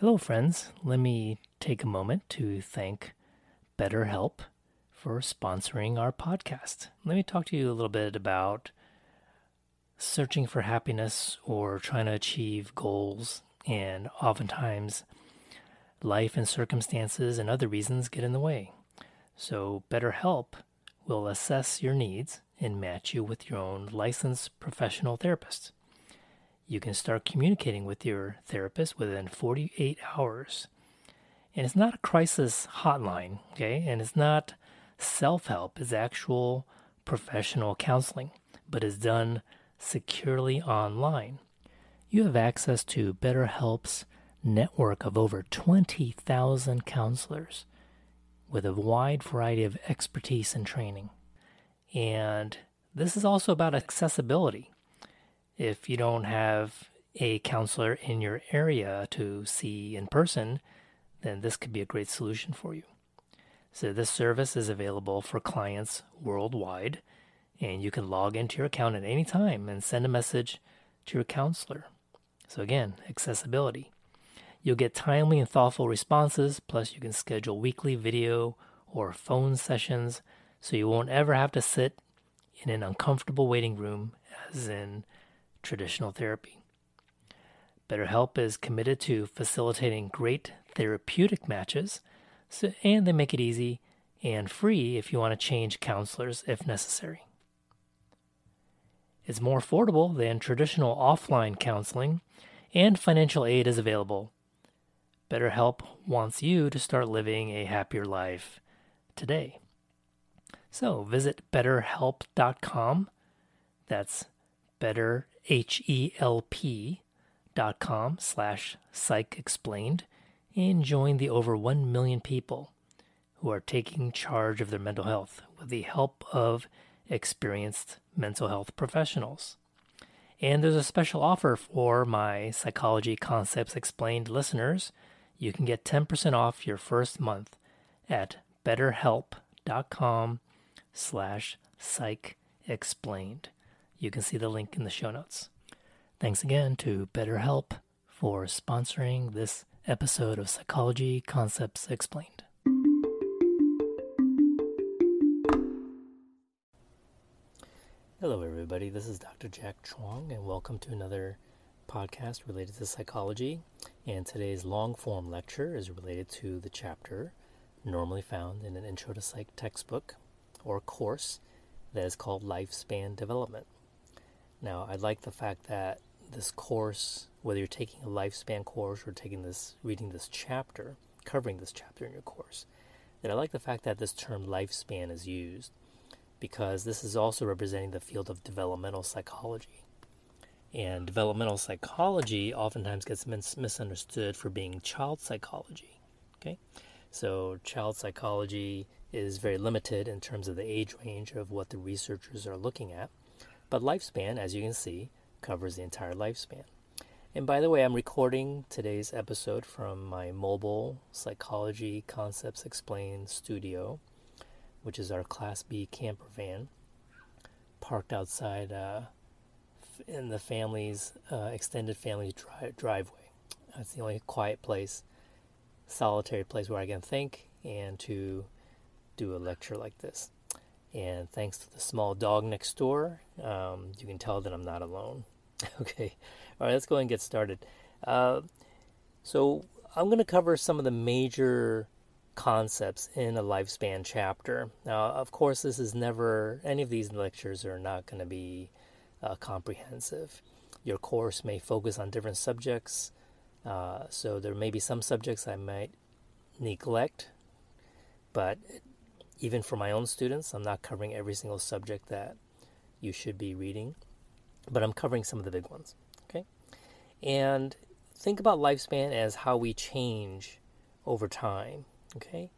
Hello, friends. Let me take a moment to thank BetterHelp for sponsoring our podcast. Let me talk to you a little bit about searching for happiness or trying to achieve goals, and oftentimes life and circumstances and other reasons get in the way. So, BetterHelp will assess your needs and match you with your own licensed professional therapist. You can start communicating with your therapist within 48 hours. And it's not a crisis hotline, okay? And it's not self help, it's actual professional counseling, but is done securely online. You have access to BetterHelp's network of over 20,000 counselors with a wide variety of expertise and training. And this is also about accessibility. If you don't have a counselor in your area to see in person, then this could be a great solution for you. So, this service is available for clients worldwide, and you can log into your account at any time and send a message to your counselor. So, again, accessibility. You'll get timely and thoughtful responses, plus, you can schedule weekly video or phone sessions so you won't ever have to sit in an uncomfortable waiting room as in traditional therapy. BetterHelp is committed to facilitating great therapeutic matches, so, and they make it easy and free if you want to change counselors if necessary. It's more affordable than traditional offline counseling, and financial aid is available. BetterHelp wants you to start living a happier life today. So visit betterhelp.com. That's better, H-E-L-P dot com slash psych explained and join the over 1 million people who are taking charge of their mental health with the help of experienced mental health professionals. And there's a special offer for my Psychology Concepts Explained listeners. You can get 10% off your first month at betterhelp.com slash psych explained. You can see the link in the show notes. Thanks again to BetterHelp for sponsoring this episode of Psychology Concepts Explained. Hello, everybody. This is Dr. Jack Chuang, and welcome to another podcast related to psychology. And today's long form lecture is related to the chapter normally found in an Intro to Psych textbook or course that is called Lifespan Development. Now, I like the fact that this course, whether you're taking a lifespan course or taking this, reading this chapter, covering this chapter in your course, that I like the fact that this term lifespan is used because this is also representing the field of developmental psychology. And developmental psychology oftentimes gets mis- misunderstood for being child psychology. Okay? So, child psychology is very limited in terms of the age range of what the researchers are looking at. But lifespan, as you can see, covers the entire lifespan. And by the way, I'm recording today's episode from my mobile Psychology Concepts Explained studio, which is our Class B camper van, parked outside uh, in the family's uh, extended family dri- driveway. That's the only quiet place, solitary place where I can think and to do a lecture like this. And thanks to the small dog next door, um, you can tell that I'm not alone. okay, all right, let's go ahead and get started. Uh, so, I'm going to cover some of the major concepts in a lifespan chapter. Now, of course, this is never, any of these lectures are not going to be uh, comprehensive. Your course may focus on different subjects, uh, so there may be some subjects I might neglect, but even for my own students, I'm not covering every single subject that you should be reading, but I'm covering some of the big ones. Okay? And think about lifespan as how we change over time. Okay?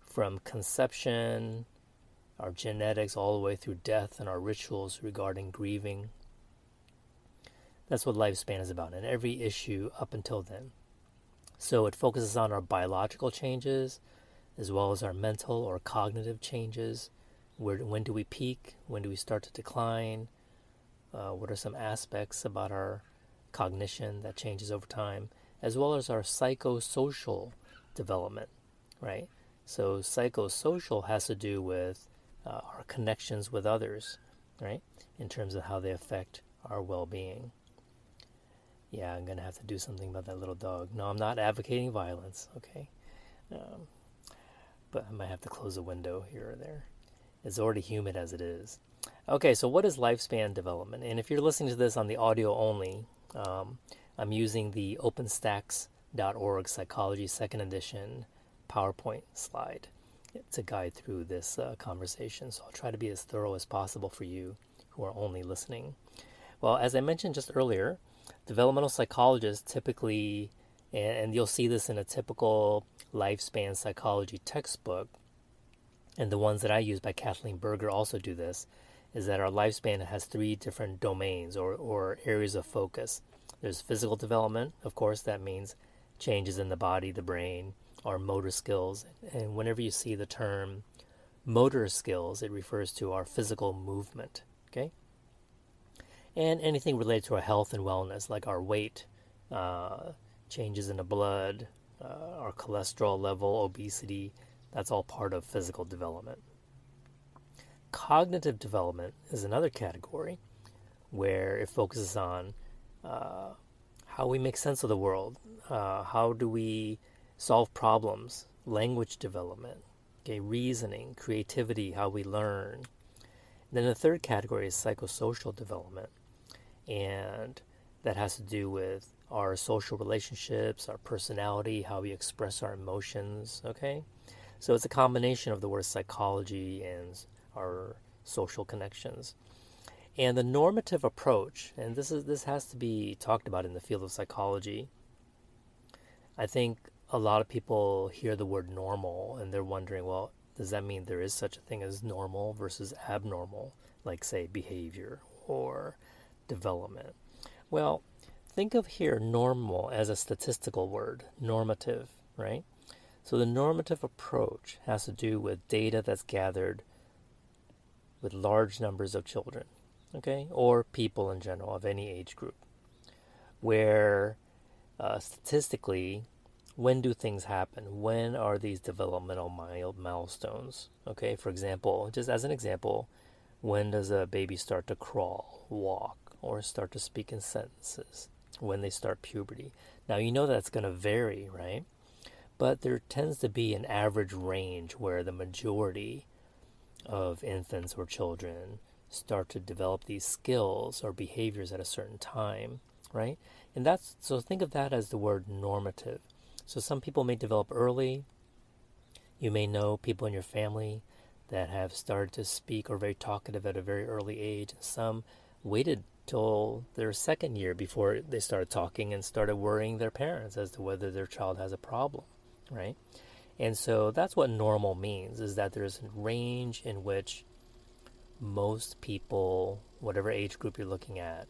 From conception, our genetics, all the way through death, and our rituals regarding grieving. That's what lifespan is about, and every issue up until then. So it focuses on our biological changes, as well as our mental or cognitive changes. Where, when do we peak? When do we start to decline? Uh, what are some aspects about our cognition that changes over time? as well as our psychosocial development, right? So, psychosocial has to do with uh, our connections with others, right? In terms of how they affect our well being. Yeah, I'm going to have to do something about that little dog. No, I'm not advocating violence, okay? Um, but I might have to close a window here or there. It's already humid as it is. Okay, so what is lifespan development? And if you're listening to this on the audio only, um, I'm using the OpenStax.org Psychology Second Edition PowerPoint slide to guide through this uh, conversation. So I'll try to be as thorough as possible for you who are only listening. Well, as I mentioned just earlier, developmental psychologists typically, and you'll see this in a typical lifespan psychology textbook, and the ones that I use by Kathleen Berger also do this, is that our lifespan has three different domains or, or areas of focus. There's physical development, of course, that means changes in the body, the brain, our motor skills. And whenever you see the term motor skills, it refers to our physical movement, okay? And anything related to our health and wellness, like our weight, uh, changes in the blood, uh, our cholesterol level, obesity, that's all part of physical development. Cognitive development is another category where it focuses on uh, how we make sense of the world, uh, how do we solve problems, language development, okay, reasoning, creativity, how we learn. And then the third category is psychosocial development, and that has to do with our social relationships, our personality, how we express our emotions, okay? So it's a combination of the word psychology and our social connections. And the normative approach, and this is this has to be talked about in the field of psychology. I think a lot of people hear the word normal and they're wondering, well, does that mean there is such a thing as normal versus abnormal, like say behavior or development? Well, think of here normal as a statistical word, normative, right? So the normative approach has to do with data that's gathered with large numbers of children, okay, or people in general of any age group, where uh, statistically when do things happen? When are these developmental milestones? Okay, for example, just as an example, when does a baby start to crawl, walk, or start to speak in sentences? When they start puberty. Now, you know that's going to vary, right? But there tends to be an average range where the majority of infants or children start to develop these skills or behaviors at a certain time, right? And that's so think of that as the word normative. So some people may develop early. You may know people in your family that have started to speak or very talkative at a very early age. Some waited till their second year before they started talking and started worrying their parents as to whether their child has a problem, right? And so that's what normal means is that there's a range in which most people, whatever age group you're looking at,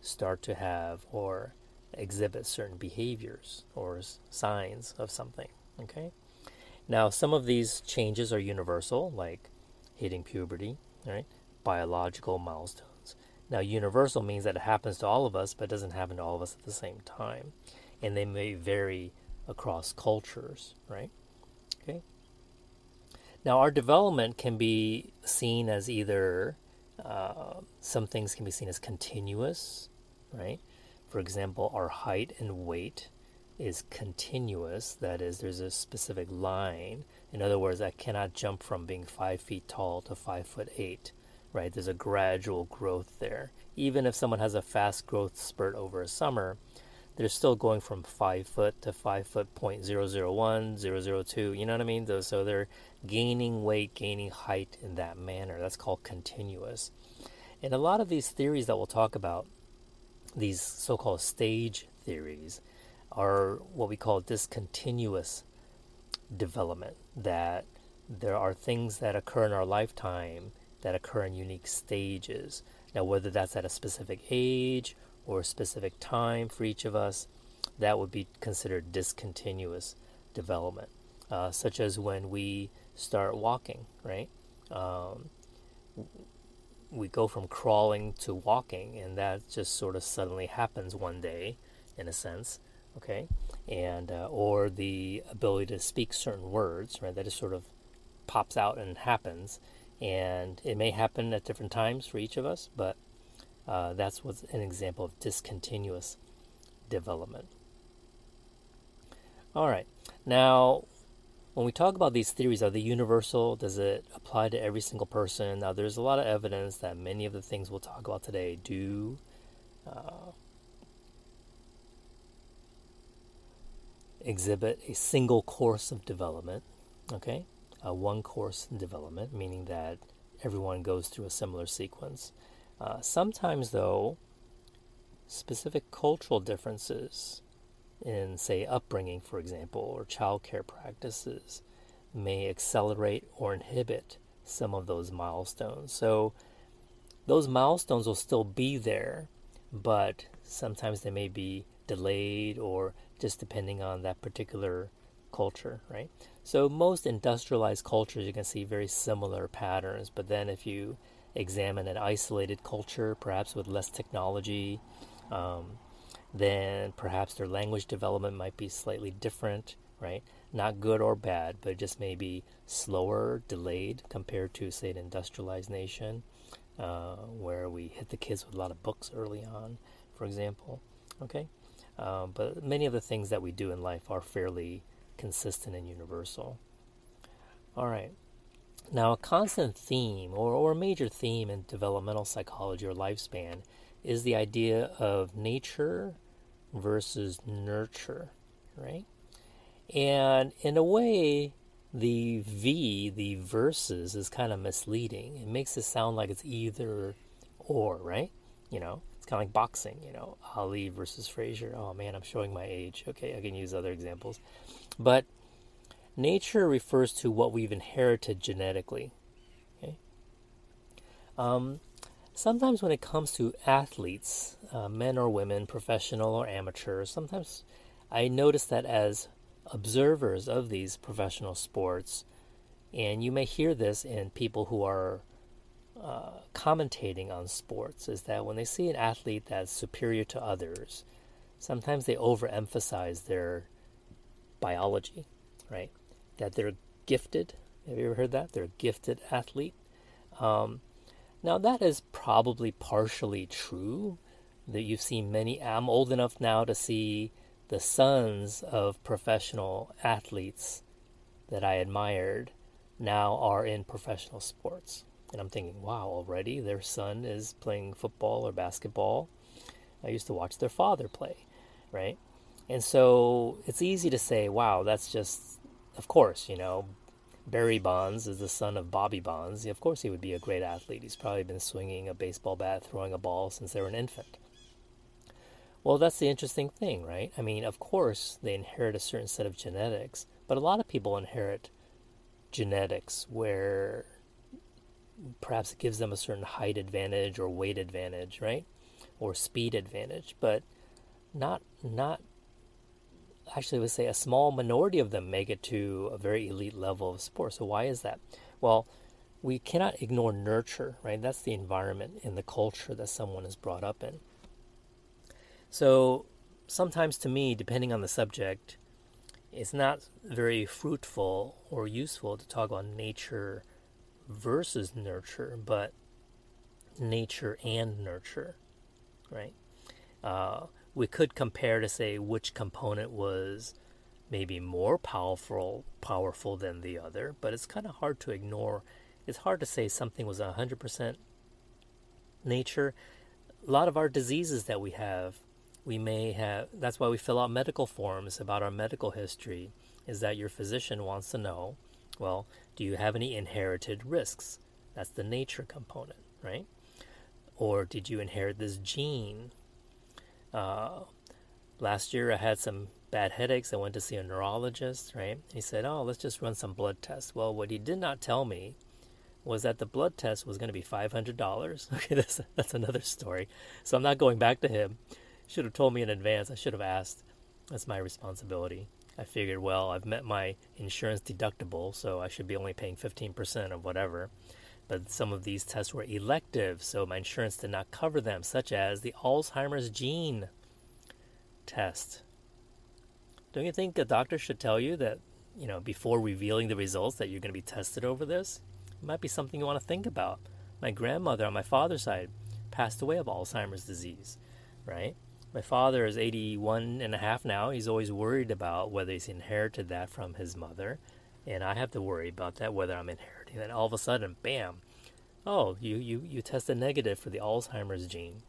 start to have or exhibit certain behaviors or signs of something. Okay. Now, some of these changes are universal, like hitting puberty, right? Biological milestones. Now, universal means that it happens to all of us, but doesn't happen to all of us at the same time. And they may vary across cultures, right? Okay. Now, our development can be seen as either uh, some things can be seen as continuous, right? For example, our height and weight is continuous. That is, there's a specific line. In other words, I cannot jump from being five feet tall to five foot eight, right? There's a gradual growth there. Even if someone has a fast growth spurt over a summer, they're still going from five foot to five foot point zero zero one zero zero two. You know what I mean? So they're gaining weight, gaining height in that manner. That's called continuous. And a lot of these theories that we'll talk about these so called stage theories are what we call discontinuous development, that there are things that occur in our lifetime that occur in unique stages. Now, whether that's at a specific age or a specific time for each of us, that would be considered discontinuous development, uh, such as when we start walking, right? Um, we go from crawling to walking, and that just sort of suddenly happens one day, in a sense. okay, and uh, or the ability to speak certain words, right? That just sort of pops out and happens, and it may happen at different times for each of us, but uh, that's what's an example of discontinuous development. All right, now when we talk about these theories, are they universal? Does it apply to every single person? Now, there's a lot of evidence that many of the things we'll talk about today do uh, exhibit a single course of development. Okay, one course development, meaning that everyone goes through a similar sequence. Uh, sometimes, though, specific cultural differences in, say, upbringing, for example, or childcare practices may accelerate or inhibit some of those milestones. So, those milestones will still be there, but sometimes they may be delayed or just depending on that particular culture, right? So, most industrialized cultures, you can see very similar patterns, but then if you examine an isolated culture, perhaps with less technology, um, then perhaps their language development might be slightly different, right? Not good or bad, but just maybe slower, delayed compared to, say, an industrialized nation uh, where we hit the kids with a lot of books early on, for example. Okay? Um, but many of the things that we do in life are fairly consistent and universal. All right. Now, a constant theme or, or a major theme in developmental psychology or lifespan is the idea of nature versus nurture, right? And in a way, the V, the versus, is kind of misleading. It makes it sound like it's either or, right? You know, it's kind of like boxing, you know, Ali versus Frazier. Oh man, I'm showing my age. Okay, I can use other examples. But nature refers to what we've inherited genetically. Okay. Um, sometimes when it comes to athletes, uh, men or women, professional or amateur, sometimes I notice that as observers of these professional sports, and you may hear this in people who are uh, commentating on sports, is that when they see an athlete that's superior to others, sometimes they overemphasize their biology, right? That they're gifted. Have you ever heard that? They're a gifted athlete. Um, now, that is probably partially true. That you've seen many, I'm old enough now to see the sons of professional athletes that I admired now are in professional sports. And I'm thinking, wow, already their son is playing football or basketball. I used to watch their father play, right? And so it's easy to say, wow, that's just, of course, you know, Barry Bonds is the son of Bobby Bonds. Of course, he would be a great athlete. He's probably been swinging a baseball bat, throwing a ball since they were an infant. Well, that's the interesting thing, right? I mean, of course, they inherit a certain set of genetics, but a lot of people inherit genetics where perhaps it gives them a certain height advantage or weight advantage, right? Or speed advantage, but not not actually would say a small minority of them make it to a very elite level of sport. So why is that? Well, we cannot ignore nurture, right? That's the environment and the culture that someone is brought up in. So sometimes to me, depending on the subject, it's not very fruitful or useful to talk about nature versus nurture, but nature and nurture, right? Uh, we could compare to say which component was maybe more powerful powerful than the other, but it's kind of hard to ignore. It's hard to say something was 100% nature. A lot of our diseases that we have, we may have that's why we fill out medical forms about our medical history is that your physician wants to know, well, do you have any inherited risks? That's the nature component, right? Or did you inherit this gene uh, last year I had some bad headaches. I went to see a neurologist, right? He said, Oh, let's just run some blood tests. Well, what he did not tell me was that the blood test was going to be $500. Okay, that's, that's another story. So I'm not going back to him. Should have told me in advance. I should have asked. That's my responsibility. I figured, well, I've met my insurance deductible, so I should be only paying 15% of whatever but some of these tests were elective, so my insurance did not cover them, such as the Alzheimer's gene test. Don't you think a doctor should tell you that, you know, before revealing the results that you're going to be tested over this? It might be something you want to think about. My grandmother on my father's side passed away of Alzheimer's disease, right? My father is 81 and a half now. He's always worried about whether he's inherited that from his mother. And I have to worry about that, whether I'm inheriting then All of a sudden, bam, oh, you, you, you tested negative for the Alzheimer's gene,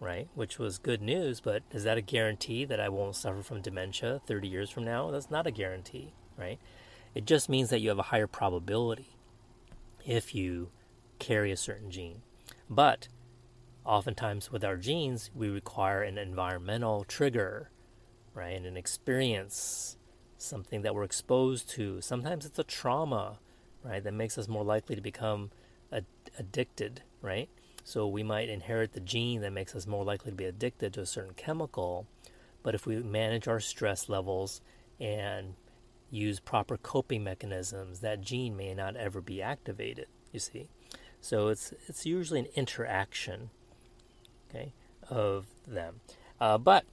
right? Which was good news, but is that a guarantee that I won't suffer from dementia 30 years from now? That's not a guarantee, right? It just means that you have a higher probability if you carry a certain gene. But oftentimes with our genes, we require an environmental trigger, right? And an experience, something that we're exposed to. Sometimes it's a trauma, right, that makes us more likely to become ad- addicted, right? So we might inherit the gene that makes us more likely to be addicted to a certain chemical. But if we manage our stress levels and use proper coping mechanisms, that gene may not ever be activated, you see. So it's it's usually an interaction okay, of them. Uh, but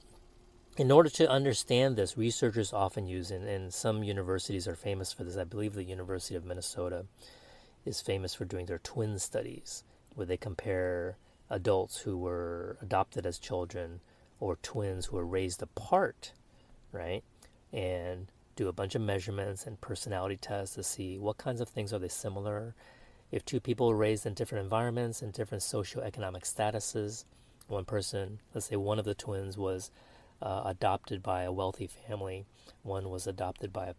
in order to understand this, researchers often use, and, and some universities are famous for this. I believe the University of Minnesota is famous for doing their twin studies, where they compare adults who were adopted as children or twins who were raised apart, right? And do a bunch of measurements and personality tests to see what kinds of things are they similar. If two people were raised in different environments and different socioeconomic statuses, one person, let's say one of the twins was uh, adopted by a wealthy family, one was adopted by a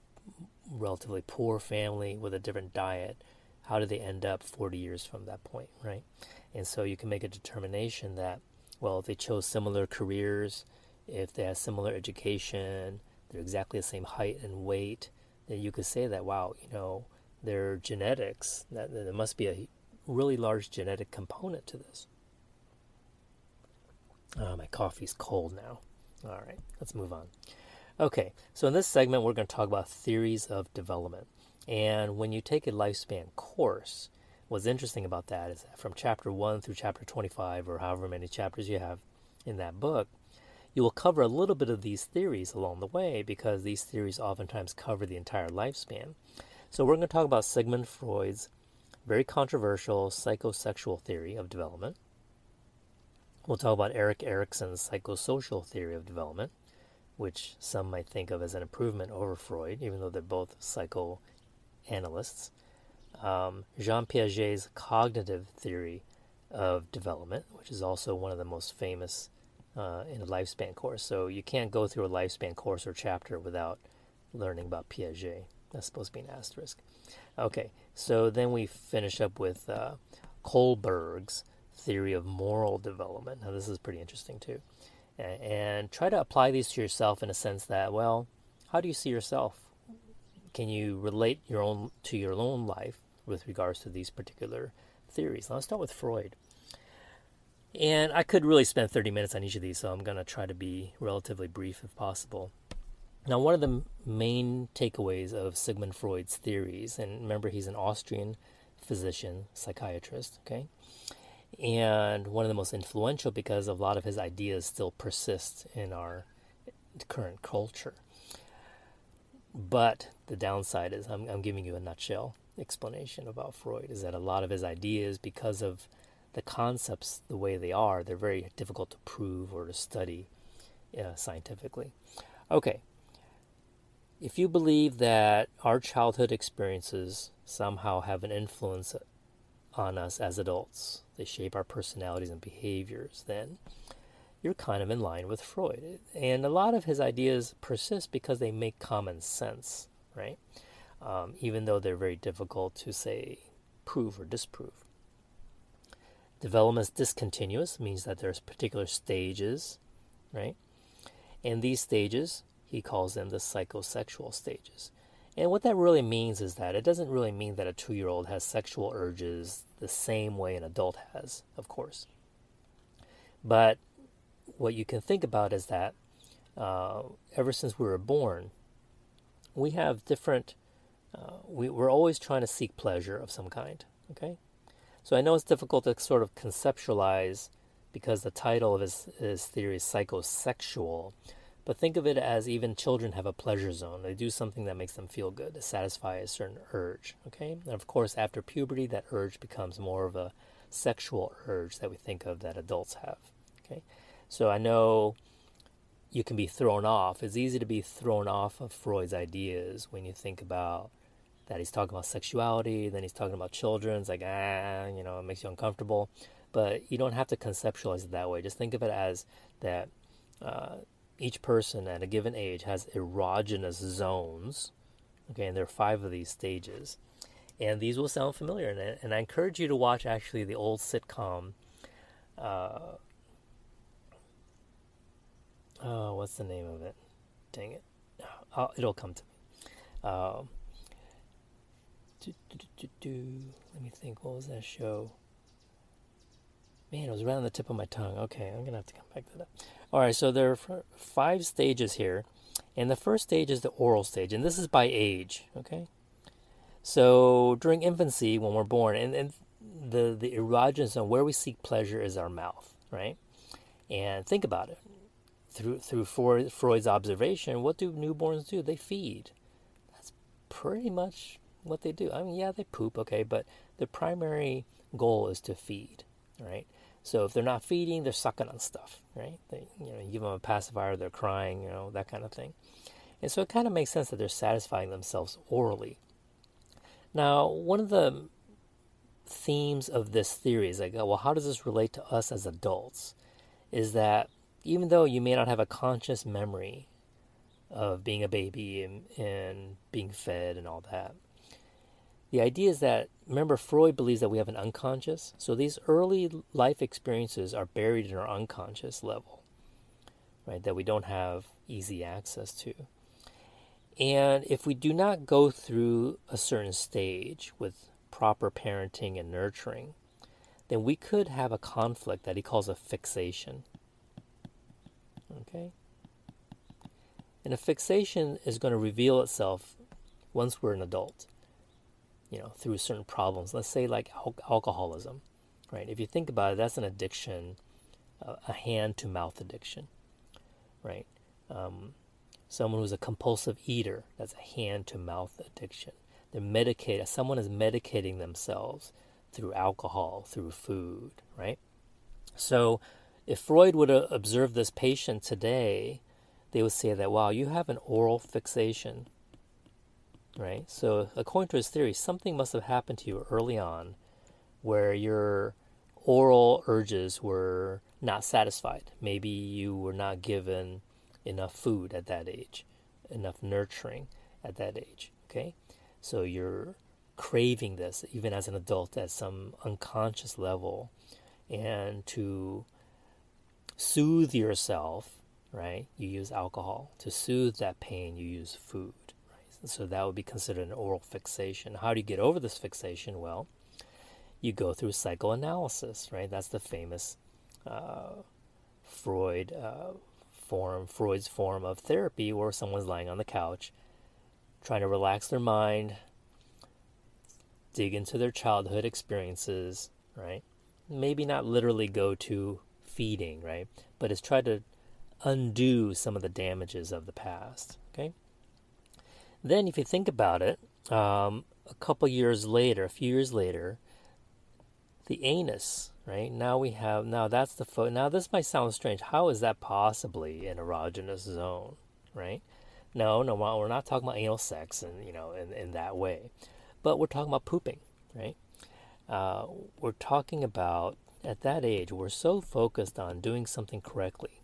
relatively poor family with a different diet. How do they end up 40 years from that point, right? And so you can make a determination that, well, if they chose similar careers, if they had similar education, they're exactly the same height and weight, then you could say that, wow, you know, their genetics, that there must be a really large genetic component to this. Uh, my coffee's cold now. All right, let's move on. Okay, so in this segment, we're going to talk about theories of development. And when you take a lifespan course, what's interesting about that is that from chapter 1 through chapter 25, or however many chapters you have in that book, you will cover a little bit of these theories along the way because these theories oftentimes cover the entire lifespan. So we're going to talk about Sigmund Freud's very controversial psychosexual theory of development. We'll talk about Erik Erikson's psychosocial theory of development, which some might think of as an improvement over Freud, even though they're both psychoanalysts. Um, Jean Piaget's cognitive theory of development, which is also one of the most famous uh, in a lifespan course. So you can't go through a lifespan course or chapter without learning about Piaget. That's supposed to be an asterisk. Okay, so then we finish up with uh, Kohlberg's theory of moral development. Now, this is pretty interesting too. And try to apply these to yourself in a sense that, well, how do you see yourself? Can you relate your own to your own life with regards to these particular theories? Now, let's start with Freud. And I could really spend 30 minutes on each of these, so I'm going to try to be relatively brief if possible. Now, one of the main takeaways of Sigmund Freud's theories, and remember, he's an Austrian physician, psychiatrist, okay? And one of the most influential because a lot of his ideas still persist in our current culture. But the downside is, I'm, I'm giving you a nutshell explanation about Freud, is that a lot of his ideas, because of the concepts the way they are, they're very difficult to prove or to study uh, scientifically. Okay, if you believe that our childhood experiences somehow have an influence on us as adults, they shape our personalities and behaviors, then you're kind of in line with Freud. And a lot of his ideas persist because they make common sense, right? Um, even though they're very difficult to say prove or disprove. Development is discontinuous, means that there's particular stages, right? And these stages, he calls them the psychosexual stages. And what that really means is that it doesn't really mean that a two year old has sexual urges the same way an adult has, of course. But what you can think about is that uh, ever since we were born, we have different, uh, we, we're always trying to seek pleasure of some kind, okay? So I know it's difficult to sort of conceptualize because the title of his, his theory is psychosexual, But think of it as even children have a pleasure zone. They do something that makes them feel good to satisfy a certain urge. Okay? And of course, after puberty, that urge becomes more of a sexual urge that we think of that adults have. Okay? So I know you can be thrown off. It's easy to be thrown off of Freud's ideas when you think about that he's talking about sexuality, then he's talking about children. It's like, ah, you know, it makes you uncomfortable. But you don't have to conceptualize it that way. Just think of it as that uh, each person at a given age has erogenous zones. Okay, and there are five of these stages. And these will sound familiar. And, and I encourage you to watch actually the old sitcom. Uh, oh, what's the name of it? Dang it. Oh, it'll come to me. Um, do, do, do, Let me think. What was that show? Man, it was right on the tip of my tongue. Okay, I'm gonna have to come back to that. All right, so there are five stages here, and the first stage is the oral stage, and this is by age. Okay, so during infancy, when we're born, and, and the the erogenous zone where we seek pleasure is our mouth, right? And think about it. Through through Freud's observation, what do newborns do? They feed. That's pretty much what they do. I mean, yeah, they poop, okay, but the primary goal is to feed, right? So if they're not feeding, they're sucking on stuff, right? They, you know, you give them a pacifier, they're crying, you know, that kind of thing. And so it kind of makes sense that they're satisfying themselves orally. Now, one of the themes of this theory is like, oh, well, how does this relate to us as adults? Is that even though you may not have a conscious memory of being a baby and, and being fed and all that, the idea is that, remember, Freud believes that we have an unconscious. So these early life experiences are buried in our unconscious level, right? That we don't have easy access to. And if we do not go through a certain stage with proper parenting and nurturing, then we could have a conflict that he calls a fixation. Okay? And a fixation is going to reveal itself once we're an adult you know, through certain problems. Let's say like al- alcoholism, right? If you think about it, that's an addiction, uh, a hand to mouth addiction, right? Um, someone who's a compulsive eater, that's a hand to mouth addiction. They're medicated, someone is medicating themselves through alcohol, through food, right? So if Freud would have observed this patient today, they would say that, wow, you have an oral fixation right? So, according to his theory, something must have happened to you early on where your oral urges were not satisfied. Maybe you were not given enough food at that age, enough nurturing at that age, okay? So, you're craving this even as an adult at some unconscious level. And to soothe yourself, right, you use alcohol. To soothe that pain, you use food. So that would be considered an oral fixation. How do you get over this fixation? Well, you go through psychoanalysis, right? That's the famous uh, Freud uh, form, Freud's form of therapy, where someone's lying on the couch, trying to relax their mind, dig into their childhood experiences, right? Maybe not literally go to feeding, right? But it's try to undo some of the damages of the past? Then, if you think about it, um, a couple years later, a few years later, the anus, right? Now we have, now that's the foot. Now, this might sound strange. How is that possibly an erogenous zone, right? No, no, we're not talking about anal sex and, you know, in, in that way. But we're talking about pooping, right? Uh, we're talking about, at that age, we're so focused on doing something correctly,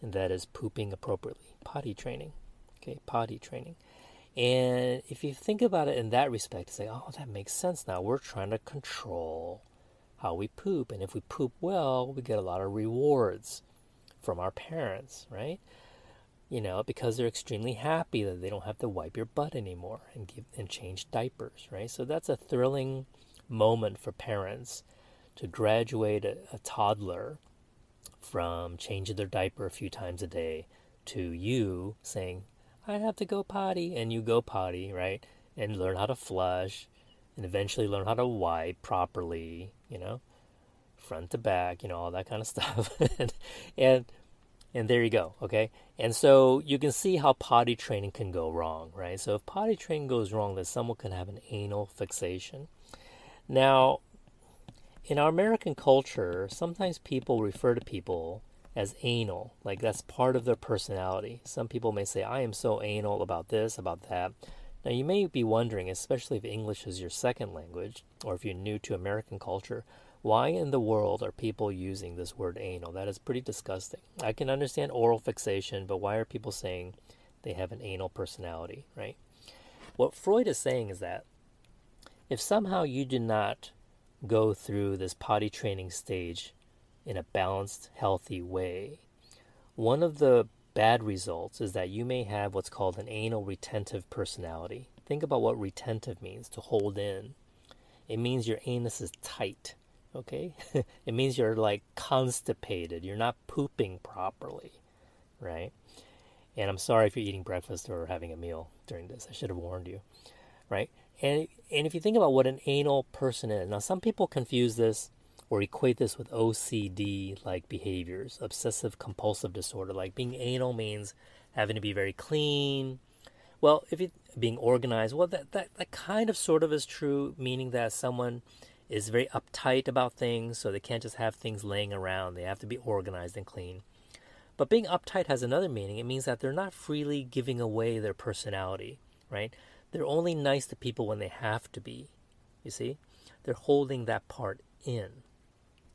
and that is pooping appropriately, potty training, okay, potty training. And if you think about it in that respect, say, oh, that makes sense now. We're trying to control how we poop. And if we poop well, we get a lot of rewards from our parents, right? You know, because they're extremely happy that they don't have to wipe your butt anymore and give and change diapers, right? So that's a thrilling moment for parents to graduate a, a toddler from changing their diaper a few times a day to you saying, I have to go potty, and you go potty, right? And learn how to flush, and eventually learn how to wipe properly, you know, front to back, you know, all that kind of stuff. and, and And there you go, okay? And so you can see how potty training can go wrong, right? So if potty training goes wrong, then someone can have an anal fixation. Now, in our American culture, sometimes people refer to people as anal, like that's part of their personality. Some people may say, I am so anal about this, about that. Now, you may be wondering, especially if English is your second language, or if you're new to American culture, why in the world are people using this word anal? That is pretty disgusting. I can understand oral fixation, but why are people saying they have an anal personality, right? What Freud is saying is that if somehow you do not go through this potty training stage in a balanced, healthy way, one of the bad results is that you may have what's called an anal retentive personality. Think about what retentive means to hold in. It means your anus is tight okay? it means you're like constipated. You're not pooping properly, right? And I'm sorry if you're eating breakfast or having a meal during this. I should have warned you, right? And and if you think about what an anal person is, now some people confuse this or equate this with OCD like behaviors, obsessive compulsive disorder. Like being anal means having to be very clean. Well, if you being organized, well that, that that kind of sort of is true, meaning that someone is very uptight about things, so they can't just have things laying around. They have to be organized and clean. But being uptight has another meaning. It means that they're not freely giving away their personality, right? They're only nice to people when they have to be. You see? They're holding that part in.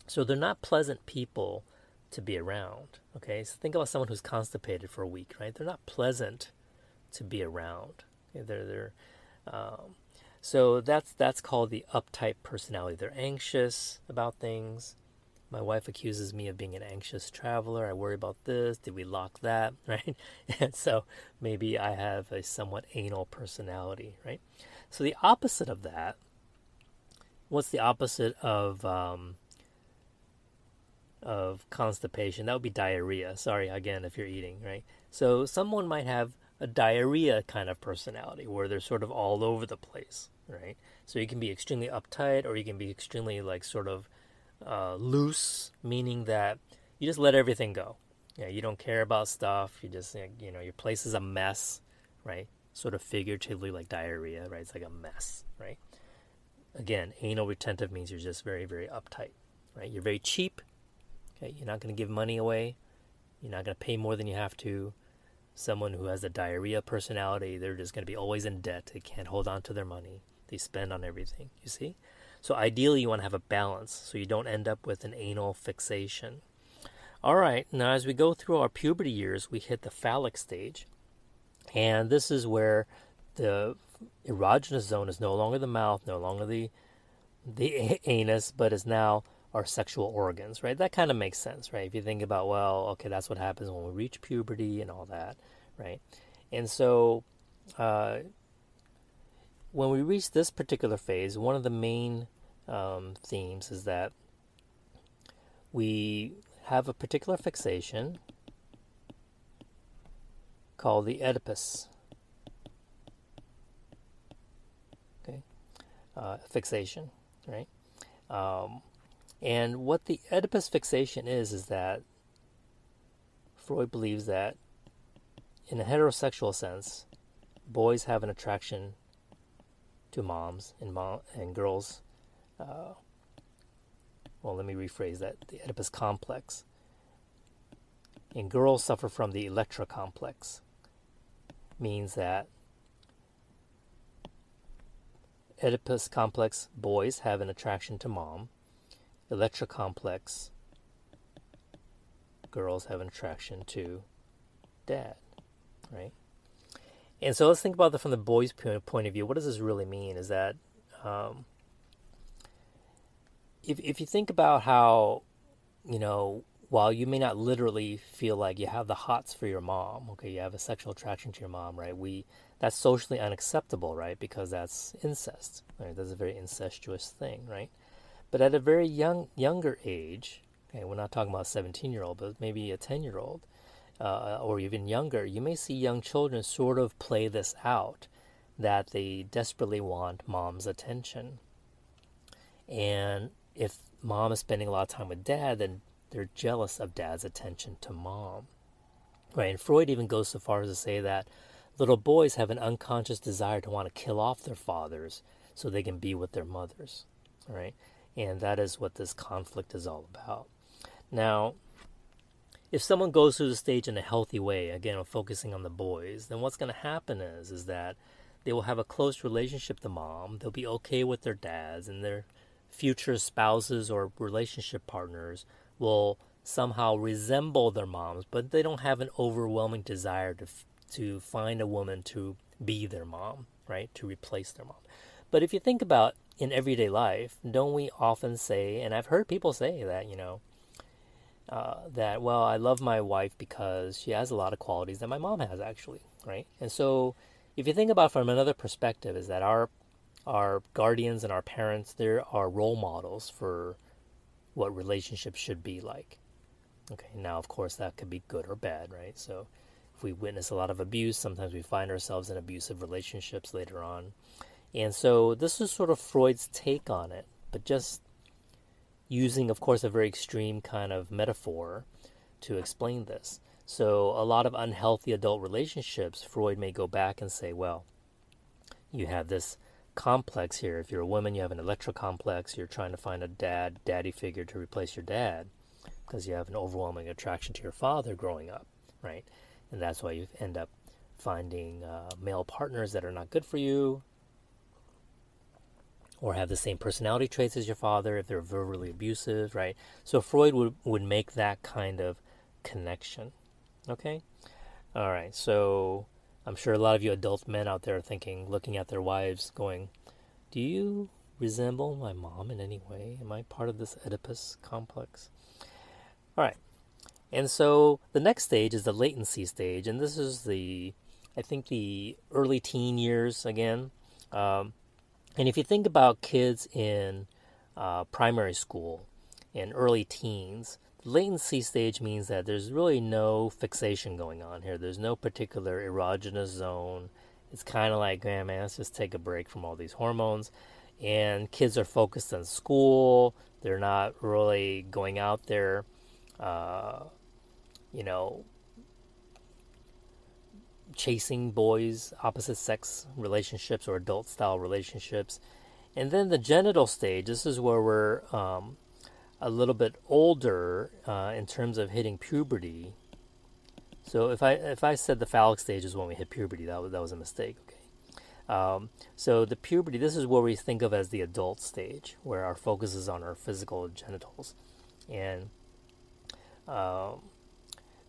So they're not pleasant people to be around. Okay? So think about someone who's constipated for a week, right? They're not pleasant to be around. Okay? They're they're um, so that's that's called the uptight personality. They're anxious about things. My wife accuses me of being an anxious traveler. I worry about this. Did we lock that? Right? And so maybe I have a somewhat anal personality, right? So the opposite of that, what's the opposite of um, of constipation? That would be diarrhea. Sorry again if you're eating, right? So someone might have a diarrhea kind of personality where they're sort of all over the place, right? So you can be extremely uptight or you can be extremely like sort of uh, loose, meaning that you just let everything go. Yeah, you don't care about stuff. You just you know your place is a mess, right? Sort of figuratively like diarrhea, right? It's like a mess, right? Again, anal retentive means you're just very very uptight, right? You're very cheap. Okay, you're not going to give money away. You're not going to pay more than you have to someone who has a diarrhea personality, they're just going to be always in debt. They can't hold on to their money. They spend on everything, you see? So ideally, you want to have a balance so you don't end up with an anal fixation. All right, now as we go through our puberty years, we hit the phallic stage. And this is where the erogenous zone is no longer the mouth, no longer the the anus, but is now our sexual organs, right? That kind of makes sense, right? If you think about, well, okay, that's what happens when we reach puberty and all that, right? And so, uh, when we reach this particular phase, one of the main um, themes is that we have a particular fixation called the Oedipus. Okay, uh, fixation, right? Um, and what the Oedipus fixation is, is that Freud believes that in a heterosexual sense, boys have an attraction to moms and mom and girls. Uh, well, let me rephrase that: the Oedipus complex. And girls suffer from the Electra complex. Means that Oedipus complex boys have an attraction to mom, Electra complex girls have an attraction to dad, right? And so let's think about that from the boys' point of view. What does this really mean? Is that um, if if you think about how you know while you may not literally feel like you have the hots for your mom, okay, you have a sexual attraction to your mom, right? We that's socially unacceptable, right? Because that's incest, right? That's a very incestuous thing, right? But at a very young younger age, okay, we're not talking about a 17 year old, but maybe a 10 year old, uh, or even younger, you may see young children sort of play this out that they desperately want mom's attention. And if mom is spending a lot of time with dad, then they're jealous of dad's attention to mom. Right, and Freud even goes so far as to say that little boys have an unconscious desire to want to kill off their fathers so they can be with their mothers. Right? And that is what this conflict is all about. Now, if someone goes through the stage in a healthy way, again, focusing on the boys, then what's going to happen is is that they will have a close relationship to mom. They'll be okay with their dads, and their future spouses or relationship partners will somehow resemble their moms, but they don't have an overwhelming desire to to find a woman to be their mom, right? To replace their mom. But if you think about in everyday life, don't we often say, and I've heard people say that, you know, uh, that, well, I love my wife because she has a lot of qualities that my mom has, actually, right? And so if you think about from another perspective, is that our our guardians and our parents, there are role models for what relationships should be like. Okay, now of course that could be good or bad, right? So if we witness a lot of abuse, sometimes we find ourselves in abusive relationships later on. And so this is sort of Freud's take on it, but just using, of course, a very extreme kind of metaphor to explain this. So, a lot of unhealthy adult relationships, Freud may go back and say, well, you have this complex here. If you're a woman, you have an Electra complex. You're trying to find a dad, daddy figure to replace your dad because you have an overwhelming attraction to your father growing up, right? And that's why you end up finding uh, male partners that are not good for you, or have the same personality traits as your father if they're verbally abusive, right? So Freud would, would make that kind of connection. Okay? All right, so I'm sure a lot of you adult men out there are thinking, looking at their wives, going, Do you resemble my mom in any way? Am I part of this Oedipus complex? All right. And so the next stage is the latency stage, and this is the, I think, the early teen years again. Um, and if you think about kids in uh, primary school and early teens, latency stage means that there's really no fixation going on here. There's no particular erogenous zone. It's kind of like, man, let's just take a break from all these hormones. And kids are focused on school. They're not really going out there, uh, you know, chasing boys, opposite sex relationships, or adult style relationships. And then the genital stage, this is where we're um, a little bit older uh, in terms of hitting puberty. So if I if I said the phallic stage is when we hit puberty, that was that was a mistake. Okay. Um, so the puberty, this is what we think of as the adult stage, where our focus is on our physical genitals, and um,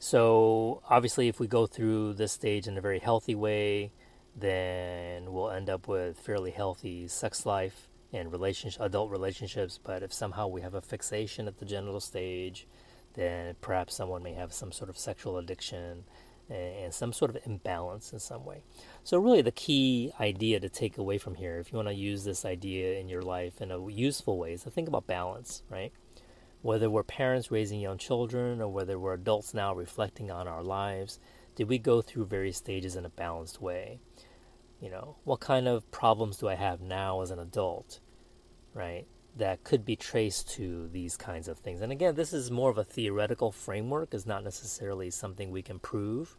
so obviously, if we go through this stage in a very healthy way, then we'll end up with fairly healthy sex life and relationship, adult relationships. But if somehow we have a fixation at the genital stage, then perhaps someone may have some sort of sexual addiction and some sort of imbalance in some way. So, really, the key idea to take away from here, if you want to use this idea in your life in a useful way, is to think about balance, right? Whether we're parents raising young children or whether we're adults now reflecting on our lives, did we go through various stages in a balanced way? You know, what kind of problems do I have now as an adult, right? That could be traced to these kinds of things. And again, this is more of a theoretical framework, is not necessarily something we can prove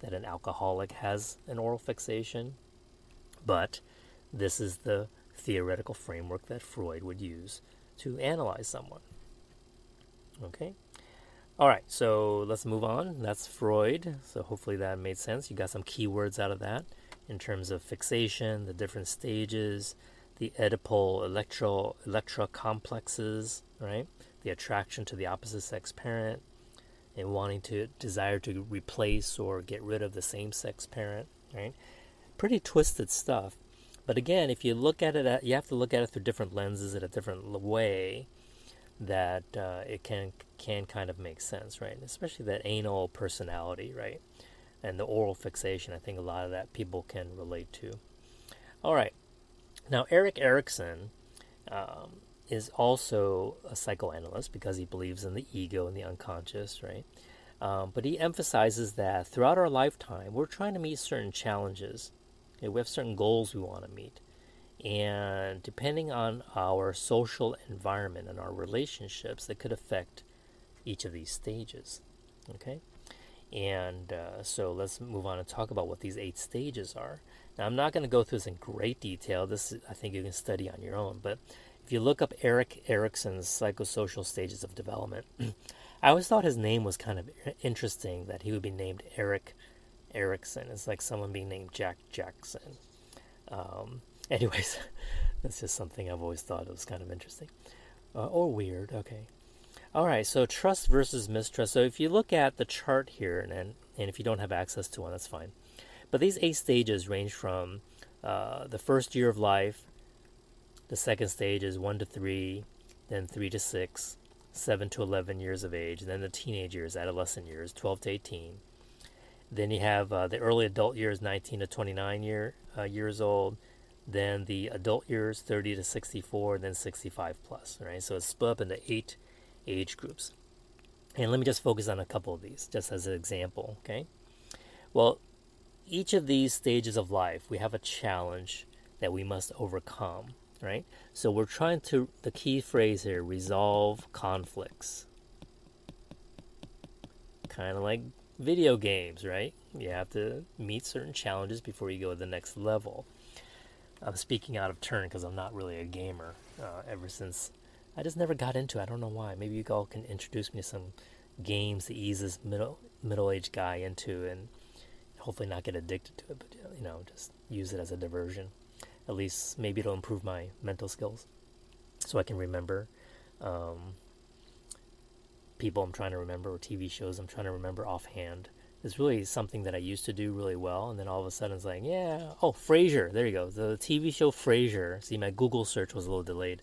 that an alcoholic has an oral fixation, but this is the theoretical framework that Freud would use to analyze someone. Okay. All right, so let's move on. That's Freud. So hopefully that made sense. You got some keywords out of that in terms of fixation, the different stages, the Oedipal electro electra complexes, right? The attraction to the opposite sex parent and wanting to desire to replace or get rid of the same sex parent, right? Pretty twisted stuff. But again, if you look at it, you have to look at it through different lenses in a different way that uh, it can can kind of make sense, right? Especially that anal personality, right? And the oral fixation. I think a lot of that people can relate to. All right. Now, Erik Erikson um, is also a psychoanalyst because he believes in the ego and the unconscious, right? Um, but he emphasizes that throughout our lifetime, we're trying to meet certain challenges. Okay? We have certain goals we want to meet. And depending on our social environment and our relationships, that could affect each of these stages. Okay? And uh, so let's move on and talk about what these eight stages are. Now, I'm not going to go through this in great detail. This is, I think you can study on your own. But if you look up Erik Erikson's psychosocial stages of development, I always thought his name was kind of interesting that he would be named Erik Erikson. It's like someone being named Jack Jackson. Um, anyways, that's just something I've always thought it was kind of interesting. Uh, or weird, okay. All right, so trust versus mistrust. So if you look at the chart here, and, and, if you don't have access to one, that's fine. But these eight stages range from uh, the first year of life, the second stage is one to three, then three to six, seven to 11 years of age, then the teenage years, adolescent years, 12 to 18. Then you have uh, the early adult years, 19 to 29 year, uh, years old. Then the adult years, 30 to 64, then 65 plus. Right, so it's split up into eight age groups. And let me just focus on a couple of these, just as an example. Okay, well, each of these stages of life, we have a challenge that we must overcome. Right, so we're trying to. The key phrase here: resolve conflicts. Kind of like video games, right? You have to meet certain challenges before you go to the next level. I'm speaking out of turn because I'm not really a gamer. Uh, ever since I just never got into it. I don't know why. Maybe you all can introduce me to some games to ease this middle middle aged guy into, and hopefully not get addicted to it. But you know, just use it as a diversion. At least maybe it'll improve my mental skills, so I can remember um, people I'm trying to remember or TV shows I'm trying to remember offhand. It's really something that I used to do really well, and then all of a sudden it's like, yeah, oh, Frasier, there you go, the TV show Frasier. See, my Google search was a little delayed.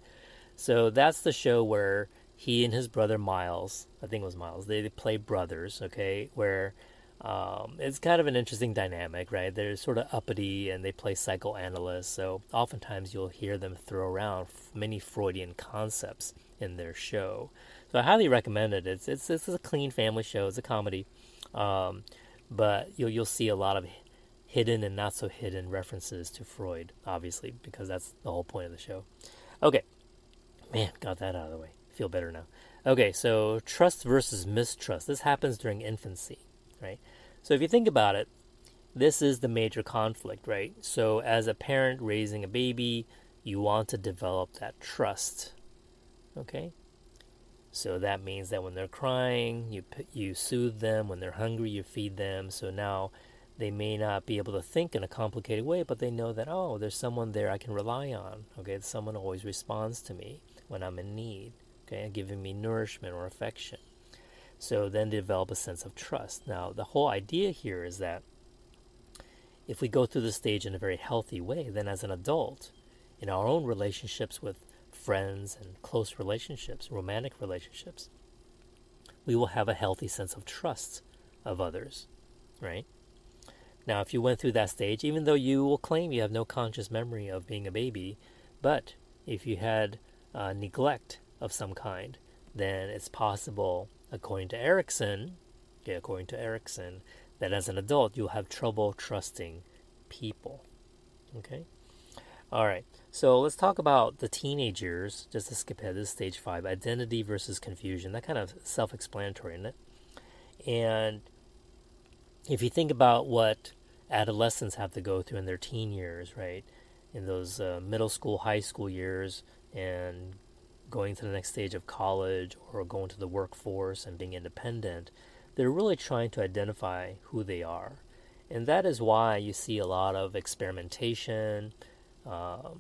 So that's the show where he and his brother Miles, I think it was Miles, they play brothers, okay, where um, it's kind of an interesting dynamic, right? They're sort of uppity and they play psychoanalysts, so oftentimes you'll hear them throw around many Freudian concepts in their show. So I highly recommend it. It's it's it's a clean family show. It's a comedy, um, but you'll you'll see a lot of hidden and not so hidden references to Freud, obviously, because that's the whole point of the show. Okay, man, got that out of the way. Feel better now. Okay, so trust versus mistrust. This happens during infancy, right? So if you think about it, this is the major conflict, right? So as a parent raising a baby, you want to develop that trust. Okay? So that means that when they're crying, you you soothe them. When they're hungry, you feed them. So now they may not be able to think in a complicated way, but they know that oh, there's someone there I can rely on. Okay, someone always responds to me when I'm in need. Okay, giving me nourishment or affection. So then develop a sense of trust. Now the whole idea here is that if we go through the stage in a very healthy way, then as an adult, in our own relationships with friends and close relationships, romantic relationships, we will have a healthy sense of trust of others, right? Now, if you went through that stage, even though you will claim you have no conscious memory of being a baby, but if you had uh, neglect of some kind, then it's possible, according to Erikson, okay, according to Erikson, that as an adult you'll have trouble trusting people. Okay? All right. So let's talk about the teenage years, just to skip ahead. This is stage five identity versus confusion. That kind of self explanatory, isn't it? And if you think about what adolescents have to go through in their teen years, right? In those uh, middle school, high school years, and going to the next stage of college or going to the workforce and being independent, they're really trying to identify who they are. And that is why you see a lot of experimentation uh,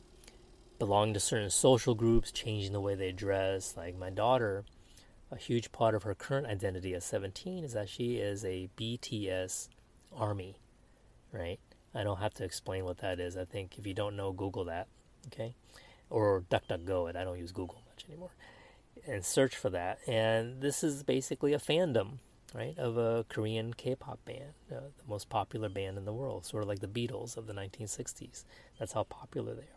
belonging to certain social groups, changing the way they dress. Like my daughter, a huge part of her current identity at 17 is that she is a BTS Army, right? I don't have to explain what that is. I think if you don't know, Google that, okay? Or DuckDuckGo it. I don't use Google much anymore. And search for that. And this is basically a fandom, right, of a Korean K-pop band, uh, the most popular band in the world, sort of like the Beatles of the 1960s. That's how popular they are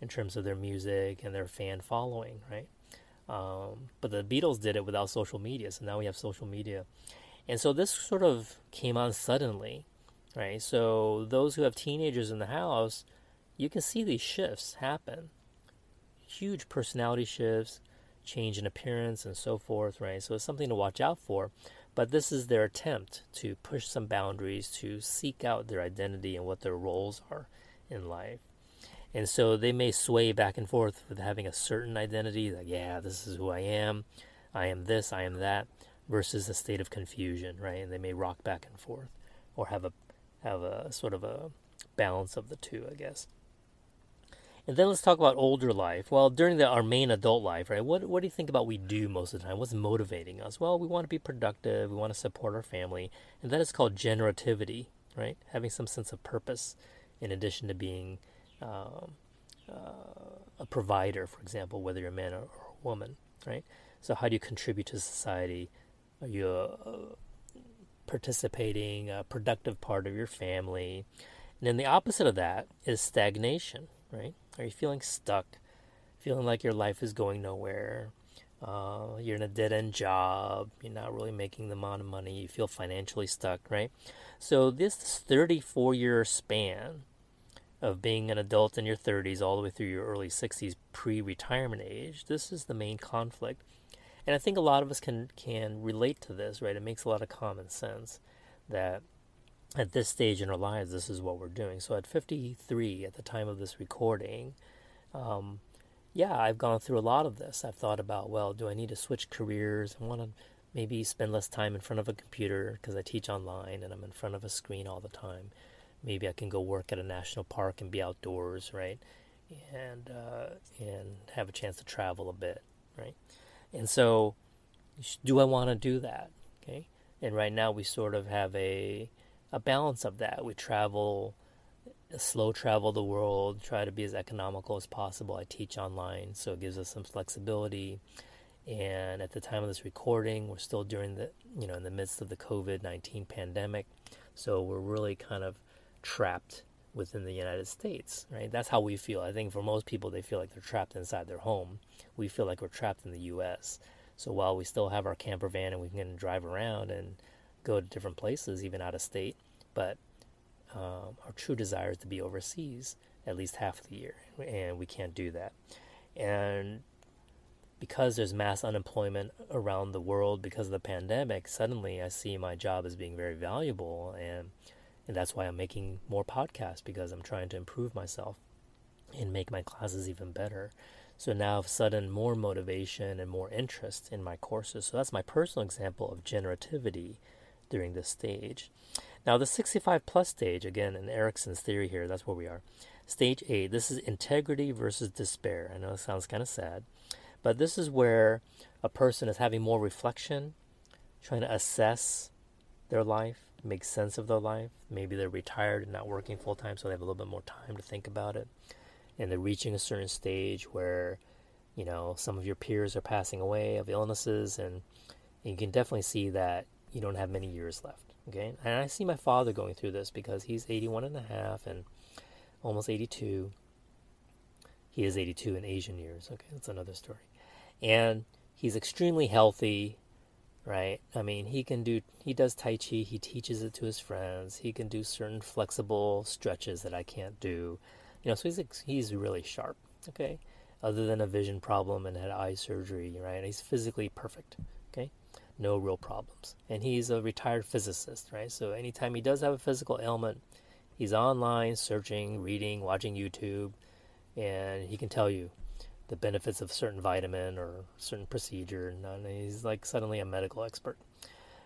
in terms of their music and their fan following, right? Um, but the Beatles did it without social media, so now we have social media. And so this sort of came on suddenly, right? So those who have teenagers in the house, you can see these shifts happen. Huge personality shifts, change in appearance, and so forth, right? So it's something to watch out for. but this is their attempt to push some boundaries to seek out their identity and what their roles are in life. And so they may sway back and forth with having a certain identity, like, yeah, this is who I am, I am this, I am that, versus a state of confusion, right? And they may rock back and forth or have a have a sort of a balance of the two, I guess. And then let's talk about older life. Well, during the, our main adult life, right? What what do you think about we do most of the time? What's motivating us? Well, we want to be productive. We want to support our family, and that is called generativity, right? Having some sense of purpose, in addition to being um, uh, a provider, for example, whether you're a man or, or, a woman, right? So, how do you contribute to society? Are you a participating, a productive part of your family? And then the opposite of that is stagnation, right? Are you feeling stuck? Feeling like your life is going nowhere? Uh, you're in a dead end job. You're not really making the amount of money. You feel financially stuck, right? So, this 34 year span of being an adult in your 30s all the way through your early 60s, pre retirement age, this is the main conflict. And I think a lot of us can, can relate to this, right? It makes a lot of common sense that at this stage in our lives, this is what we're doing. So at 53, at the time of this recording, um, yeah, I've gone through a lot of this. I've thought about, well, do I need to switch careers? I want to maybe spend less time in front of a computer because I teach online and I'm in front of a screen all the time. Maybe I can go work at a national park and be outdoors, right? And uh, and have a chance to travel a bit, right? And so, do I want to do that? Okay. And right now we sort of have a a balance of that. We travel, slow travel the world, try to be as economical as possible. I teach online, so it gives us some flexibility. And at the time of this recording, we're still during the, you know, in the midst of the COVID 19 pandemic. So we're really kind of trapped within the United States, right? That's how we feel. I think for most people, they feel like they're trapped inside their home. We feel like we're trapped in the U.S. So while we still have our camper van and we can drive around and go to different places, even out of state, but um, our true desire is to be overseas at least half of the year, and we can't do that. And because there's mass unemployment around the world because of the pandemic, suddenly I see my job as being very valuable, and and that's why I'm making more podcasts because I'm trying to improve myself and make my classes even better. So now, sudden more motivation and more interest in my courses. So that's my personal example of generativity during this stage. Now, the 65 plus stage, again, in Erikson's theory here, that's where we are. Stage A, this is integrity versus despair. I know it sounds kind of sad, but this is where a person is having more reflection, trying to assess their life, make sense of their life. Maybe they're retired and not working full time, so they have a little bit more time to think about it. And they're reaching a certain stage where, you know, some of your peers are passing away of illnesses, and, and you can definitely see that you don't have many years left. Okay, and I see my father going through this because he's 81 and a half and almost 82. He is 82 in Asian years. Okay, that's another story. And he's extremely healthy, right? I mean, he can do, he does Tai Chi, he teaches it to his friends, he can do certain flexible stretches that I can't do. You know, so he's, he's really sharp, okay? Other than a vision problem and had eye surgery, right? He's physically perfect, okay? no real problems. And he's a retired physicist, right? So anytime he does have a physical ailment, he's online searching, reading, watching YouTube, and he can tell you the benefits of certain vitamin or certain procedure. And he's like suddenly a medical expert,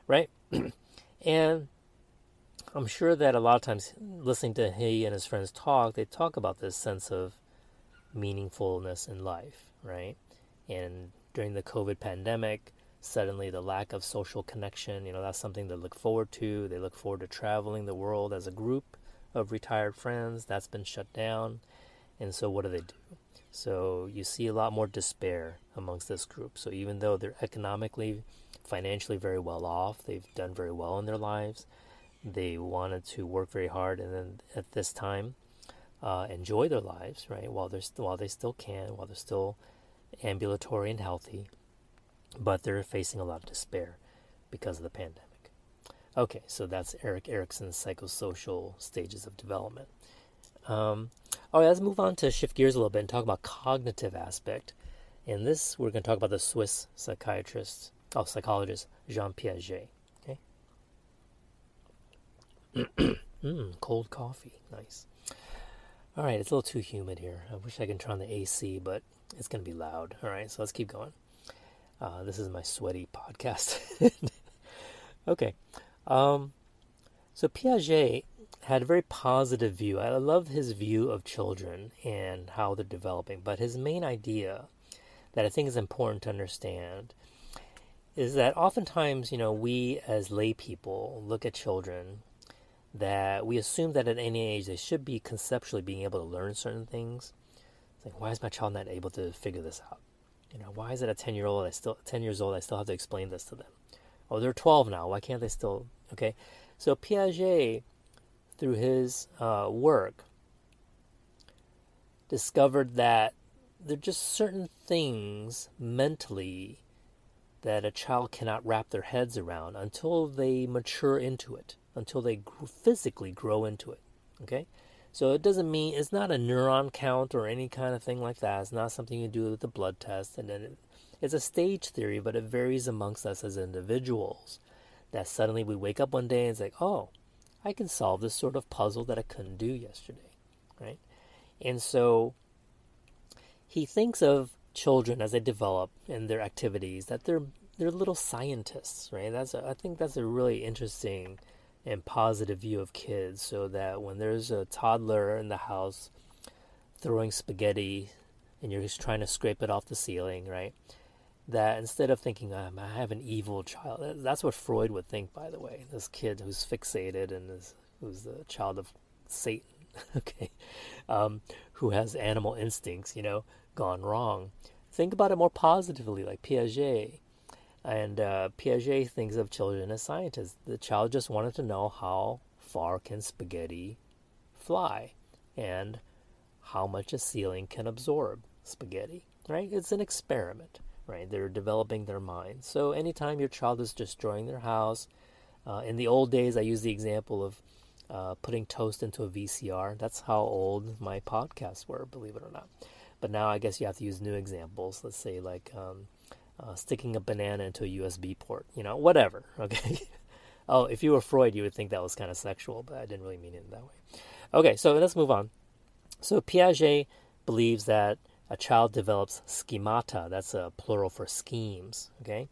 right? and I'm sure that a lot of times listening to he and his friends talk, they talk about this sense of meaningfulness in life, right? And during the COVID pandemic, suddenly the lack of social connection, you know, that's something to look forward to. They look forward to traveling the world as a group of retired friends. That's been shut down. And so what do they do? So you see a lot more despair amongst this group. So even though they're economically, financially very well off, they've done very well in their lives, they wanted to work very hard and then at this time uh, enjoy their lives, right? While they're st- while they still can, while they're still ambulatory and healthy but they're facing a lot of despair because of the pandemic. Okay, so that's Erik Erikson's psychosocial stages of development. Um, all right, let's move on to shift gears a little bit and talk about cognitive aspect. In this, we're going to talk about the Swiss psychiatrist, oh, psychologist Jean Piaget. Okay. mm, cold coffee, nice. All right, it's a little too humid here. I wish I could turn on the AC, but it's going to be loud. All right, so let's keep going. Uh, this is my sweaty podcast. okay, um, so Piaget had a very positive view. I love his view of children and how they're developing. But his main idea that I think is important to understand is that oftentimes, you know, we as lay people look at children that we assume that at any age they should be conceptually being able to learn certain things. It's like, why is my child not able to figure this out? You know, why is it a ten year old I still ten years old I still have to explain this to them? Oh, they're twelve now. Why can't they still? Okay, so Piaget, through his uh, work, discovered that there are just certain things mentally that a child cannot wrap their heads around until they mature into it, until they physically grow into it. Okay? So it doesn't mean it's not a neuron count or any kind of thing like that. It's not something you do with a blood test. And then it, it's a stage theory, but it varies amongst us as individuals. That suddenly we wake up one day and it's like, oh, I can solve this sort of puzzle that I couldn't do yesterday. Right? And so he thinks of children as they develop in their activities that they're they're little scientists, right? That's a, I think that's a really interesting and positive view of kids. So that when there's a toddler in the house throwing spaghetti and you're just trying to scrape it off the ceiling, right? That instead of thinking um, I have an evil child, that's what Freud would think. By the way, this kid who's fixated and is who's the child of Satan, okay, um, who has animal instincts, you know, gone wrong. Think about it more positively, like Piaget. And uh, Piaget thinks of children as scientists. The child just wanted to know how far can spaghetti fly and how much a ceiling can absorb spaghetti, right? It's an experiment, right? They're developing their mind. So anytime your child is destroying their house, uh, in the old days, I use the example of uh, putting toast into a VCR. That's how old my podcasts were, believe it or not. But now I guess you have to use new examples. Let's say like um, uh, sticking a banana into a USB port, you know, whatever. Okay. oh, if you were Freud, you would think that was kind of sexual, but I didn't really mean it that way. Okay, so let's move on. So Piaget believes that a child develops schemata. That's a plural for schemes. Okay.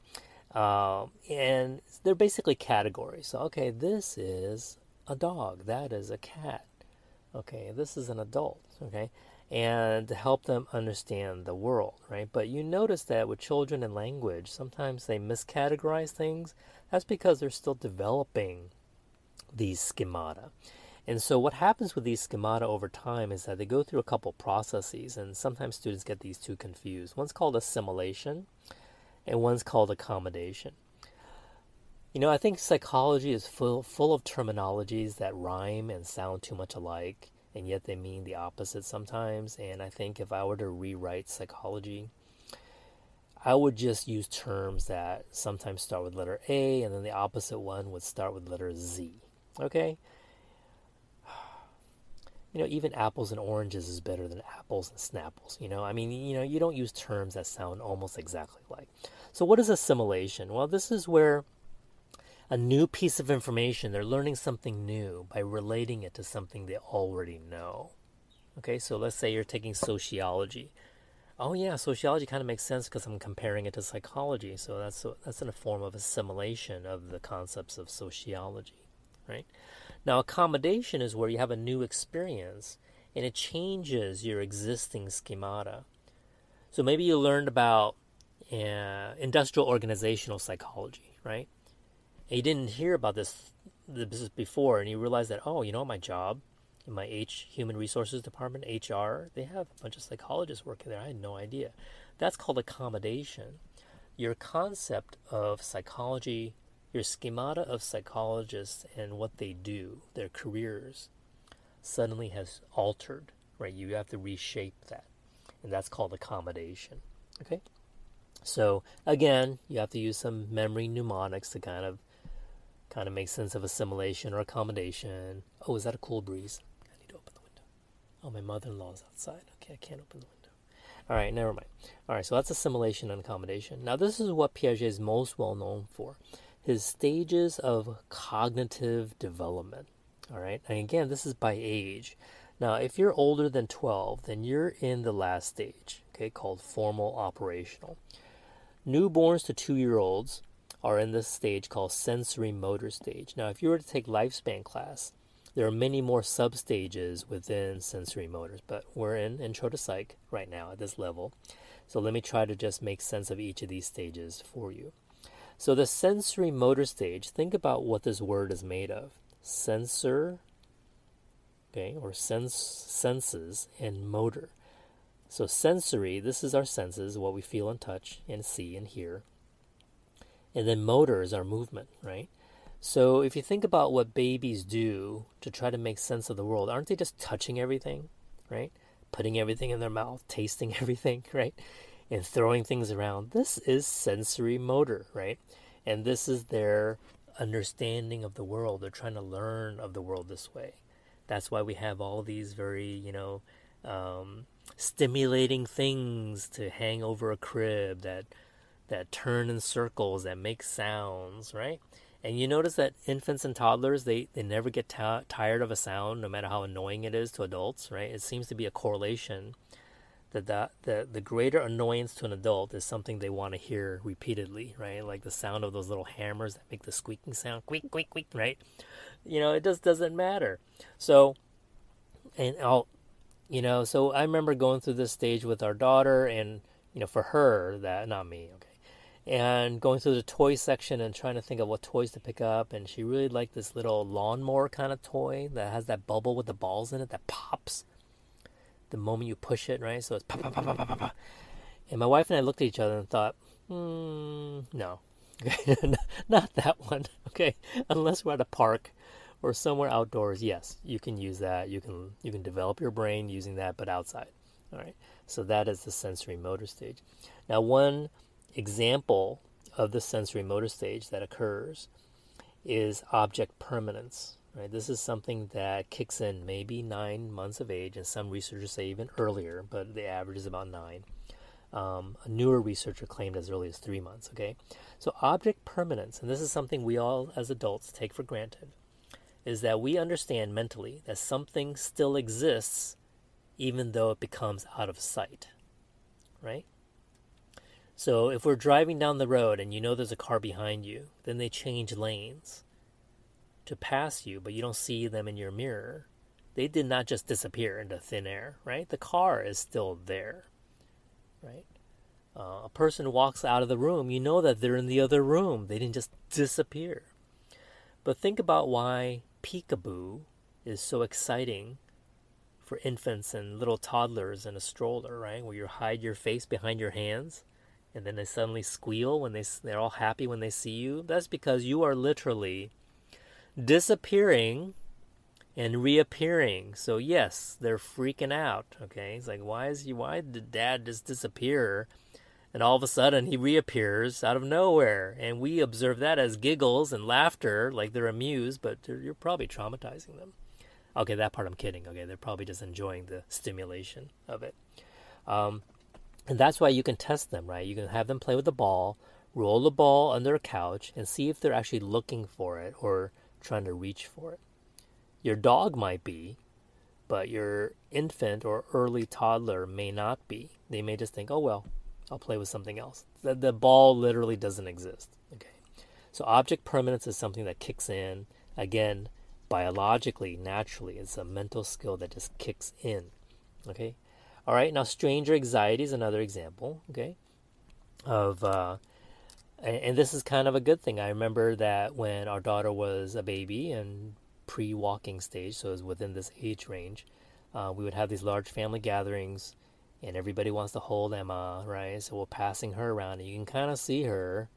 Um, and they're basically categories. So, okay, this is a dog. That is a cat. Okay, this is an adult. Okay, and to help them understand the world, right? But you notice that with children and language, sometimes they miscategorize things. That's because they're still developing these schemata. And so, what happens with these schemata over time is that they go through a couple processes, and sometimes students get these two confused. One's called assimilation, and one's called accommodation. You know, I think psychology is full, full of terminologies that rhyme and sound too much alike and yet they mean the opposite sometimes. And I think if I were to rewrite psychology, I would just use terms that sometimes start with letter A and then the opposite one would start with letter Z. Okay? You know, even apples and oranges is better than apples and snapples. You know, I mean, you know, you don't use terms that sound almost exactly like. So, what is assimilation? Well, this is where a new piece of information. They're learning something new by relating it to something they already know. Okay, so let's say you're taking sociology. Oh yeah, sociology kind of makes sense because I'm comparing it to psychology. So that's that's in a form of assimilation of the concepts of sociology, right? Now accommodation is where you have a new experience and it changes your existing schemata. So maybe you learned about uh, industrial organizational psychology, right? and you didn't hear about this this before, and you realize that oh, you know, my job in my H Human Resources Department, HR, they have a bunch of psychologists working there. I had no idea. That's called accommodation. Your concept of psychology, your schemata of psychologists and what they do, their careers, suddenly has altered. Right? You have to reshape that, and that's called accommodation. Okay. So again, you have to use some memory mnemonics to kind of kind of make sense of assimilation or accommodation. Oh, is that a cool breeze? I need to open the window. Oh, my mother in law is outside. Okay, I can't open the window. All right, never mind. All right, so that's assimilation and accommodation. Now, this is what Piaget is most well known for his stages of cognitive development. All right. And again, this is by age. Now, if you're older than 12, then you're in the last stage, okay, called formal operational. Newborns to two year olds are in this stage called sensory motor stage. Now, if you were to take lifespan class, there are many more sub stages within sensory motors, but we're in intro to psych right now at this level. So let me try to just make sense of each of these stages for you. So the sensory motor stage, think about what this word is made of. Sensor, okay, or sense senses and motor. So sensory, this is our senses, what we feel and touch and see and hear. And then motor is our movement, right? So if you think about what babies do to try to make sense of the world, aren't they just touching everything, right? Putting everything in their mouth, tasting everything, right? And throwing things around. This is sensory motor, right? And this is their understanding of the world. They're trying to learn of the world this way. That's why we have all these very, you know, um, stimulating things to hang over a crib that that turn in circles, that make sounds, right? And you notice that infants and toddlers, they, they never get t- tired of a sound, no matter how annoying it is to adults, right? It seems to be a correlation that the, the, the greater annoyance to an adult is something they want to hear repeatedly, right? Like the sound of those little hammers that make the squeaking sound, quick, quick, quick, right? You know, it just doesn't matter. So, and I'll, you know, so I remember going through this stage with our daughter, and, you know, for her, that, not me, okay and going through the toy section and trying to think of what toys to pick up. And she really liked this little lawnmower kind of toy that has that bubble with the balls in it that pops the moment you push it, right? So it's pop, pop, pop, pop, pop, pop. And my wife and I looked at each other and thought, hmm, no, not that one. Okay, unless we're at a park or somewhere outdoors, yes, you can use that. You can you can develop your brain using that, but outside. All right. So that is the sensory motor stage. Now, one example of the sensory motor stage that occurs is object permanence. Right? This is something that kicks in maybe nine months of age, and some researchers say even earlier, but the average is about nine. Um, a newer researcher claimed as early as three months. Okay, so object permanence, and this is something we all as adults take for granted, is that we understand mentally that something still exists even though it becomes out of sight. Right? So if we're driving down the road and you know there's a car behind you, then they change lanes to pass you, but you don't see them in your mirror. They did not just disappear into thin air, right? The car is still there, right? Uh, a person walks out of the room, you know that they're in the other room. They didn't just disappear. But think about why peekaboo is so exciting for infants and little toddlers in a stroller, right? Where you hide your face behind your hands and then they suddenly squeal when they they're all happy when they see you that's because you are literally disappearing and reappearing. So yes they're freaking out okay? It's like why is he why did dad just disappear and all of a sudden he reappears out of nowhere? And we observe that as giggles and laughter like they're amused but you're probably traumatizing them. Okay that part i'm kidding. Okay they're probably just enjoying the stimulation of it. Um, and that's why you can test them, right? You can have them play with the ball, roll the ball under a couch, and see if they're actually looking for it or trying to reach for it. Your dog might be, but your infant or early toddler may not be. They may just think, oh, well, I'll play with something else. The, the ball literally doesn't exist. Okay. So object permanence is something that kicks in. Again, biologically, naturally, it's a mental skill that just kicks in. Okay. All right, now stranger anxiety is another example, okay, of, uh, and this is kind of a good thing. I remember that when our daughter was a baby and pre walking stage, so it was within this age range, uh, we would have these large family gatherings and everybody wants to hold Emma, right? So we're passing her around and you can kind of see her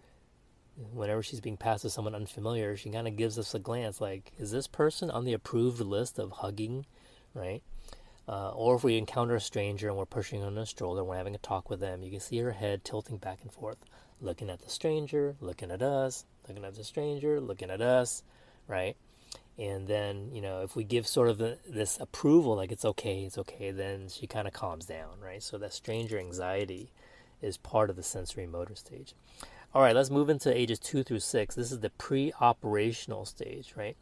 whenever she's being passed to someone unfamiliar, she kind of gives us a glance like, is this person on the approved list of hugging, right? Uh, or if we encounter a stranger and we're pushing on a stroller and we're having a talk with them, you can see her head tilting back and forth, looking at the stranger, looking at us, looking at the stranger, looking at us, right? And then, you know, if we give sort of the, this approval, like it's okay, it's okay, then she kind of calms down, right? So that stranger anxiety is part of the sensory motor stage. All right, let's move into ages two through six. This is the pre operational stage, right?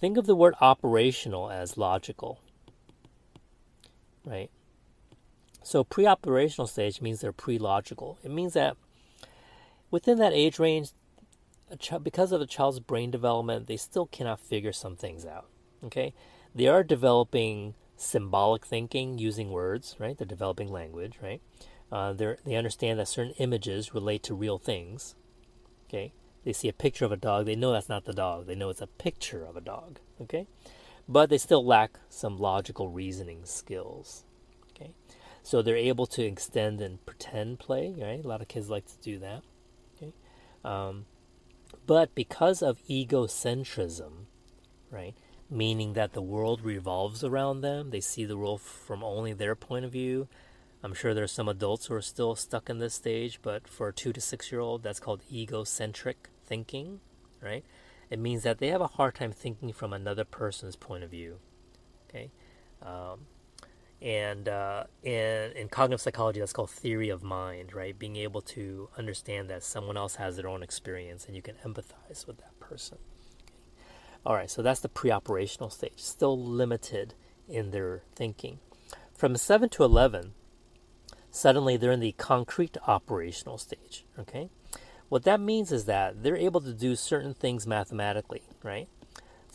think of the word operational as logical, right? So pre operational stage means they're pre logical. It means that within that age range, ch- because of a child's brain development, they still cannot figure some things out. Okay? They are developing symbolic thinking using words, right? They're developing language, right? Uh, they understand that certain images relate to real things. Okay? They see a picture of a dog, they know that's not the dog. They know it's a picture of a dog. Okay? But they still lack some logical reasoning skills. Okay? So they're able to extend and pretend play, right? A lot of kids like to do that. Um, but because of egocentrism, right? Meaning that the world revolves around them, they see the world from only their point of view. I'm sure there's some adults who are still stuck in this stage, but for a two to six year old, that's called egocentric thinking, right? It means that they have a hard time thinking from another person's point of view. Okay, um, and uh, in in cognitive psychology, that's called theory of mind, right? Being able to understand that someone else has their own experience, and you can empathize with that person. All right, so that's the pre-operational stage, still limited in their thinking. From seven to eleven, suddenly they're in the concrete operational stage. Okay, what that means is that they're able to do certain things mathematically, right?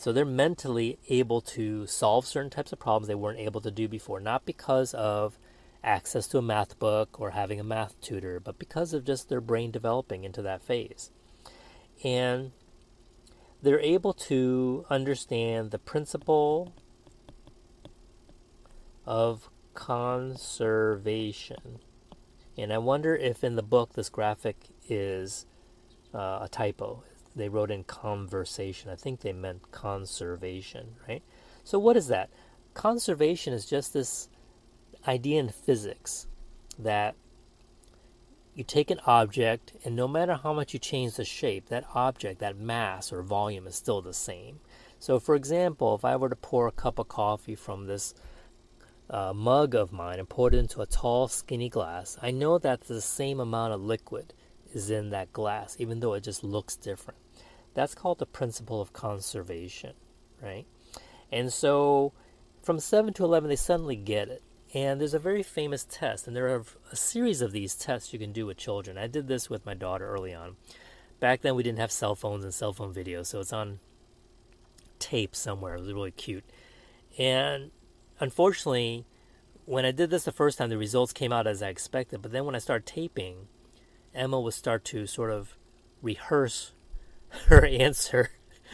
So they're mentally able to solve certain types of problems they weren't able to do before, not because of access to a math book or having a math tutor, but because of just their brain developing into that phase. And they're able to understand the principle of conservation. And I wonder if in the book this graphic is uh, a typo. They wrote in conversation. I think they meant conservation, right? So, what is that? Conservation is just this idea in physics that you take an object, and no matter how much you change the shape, that object, that mass or volume is still the same. So, for example, if I were to pour a cup of coffee from this uh, mug of mine and pour it into a tall, skinny glass, I know that the same amount of liquid is in that glass, even though it just looks different. That's called the principle of conservation, right? And so from 7 to 11, they suddenly get it. And there's a very famous test, and there are a series of these tests you can do with children. I did this with my daughter early on. Back then, we didn't have cell phones and cell phone videos, so it's on tape somewhere. It was really cute. And unfortunately, when I did this the first time, the results came out as I expected. But then when I started taping, Emma would start to sort of rehearse her answer.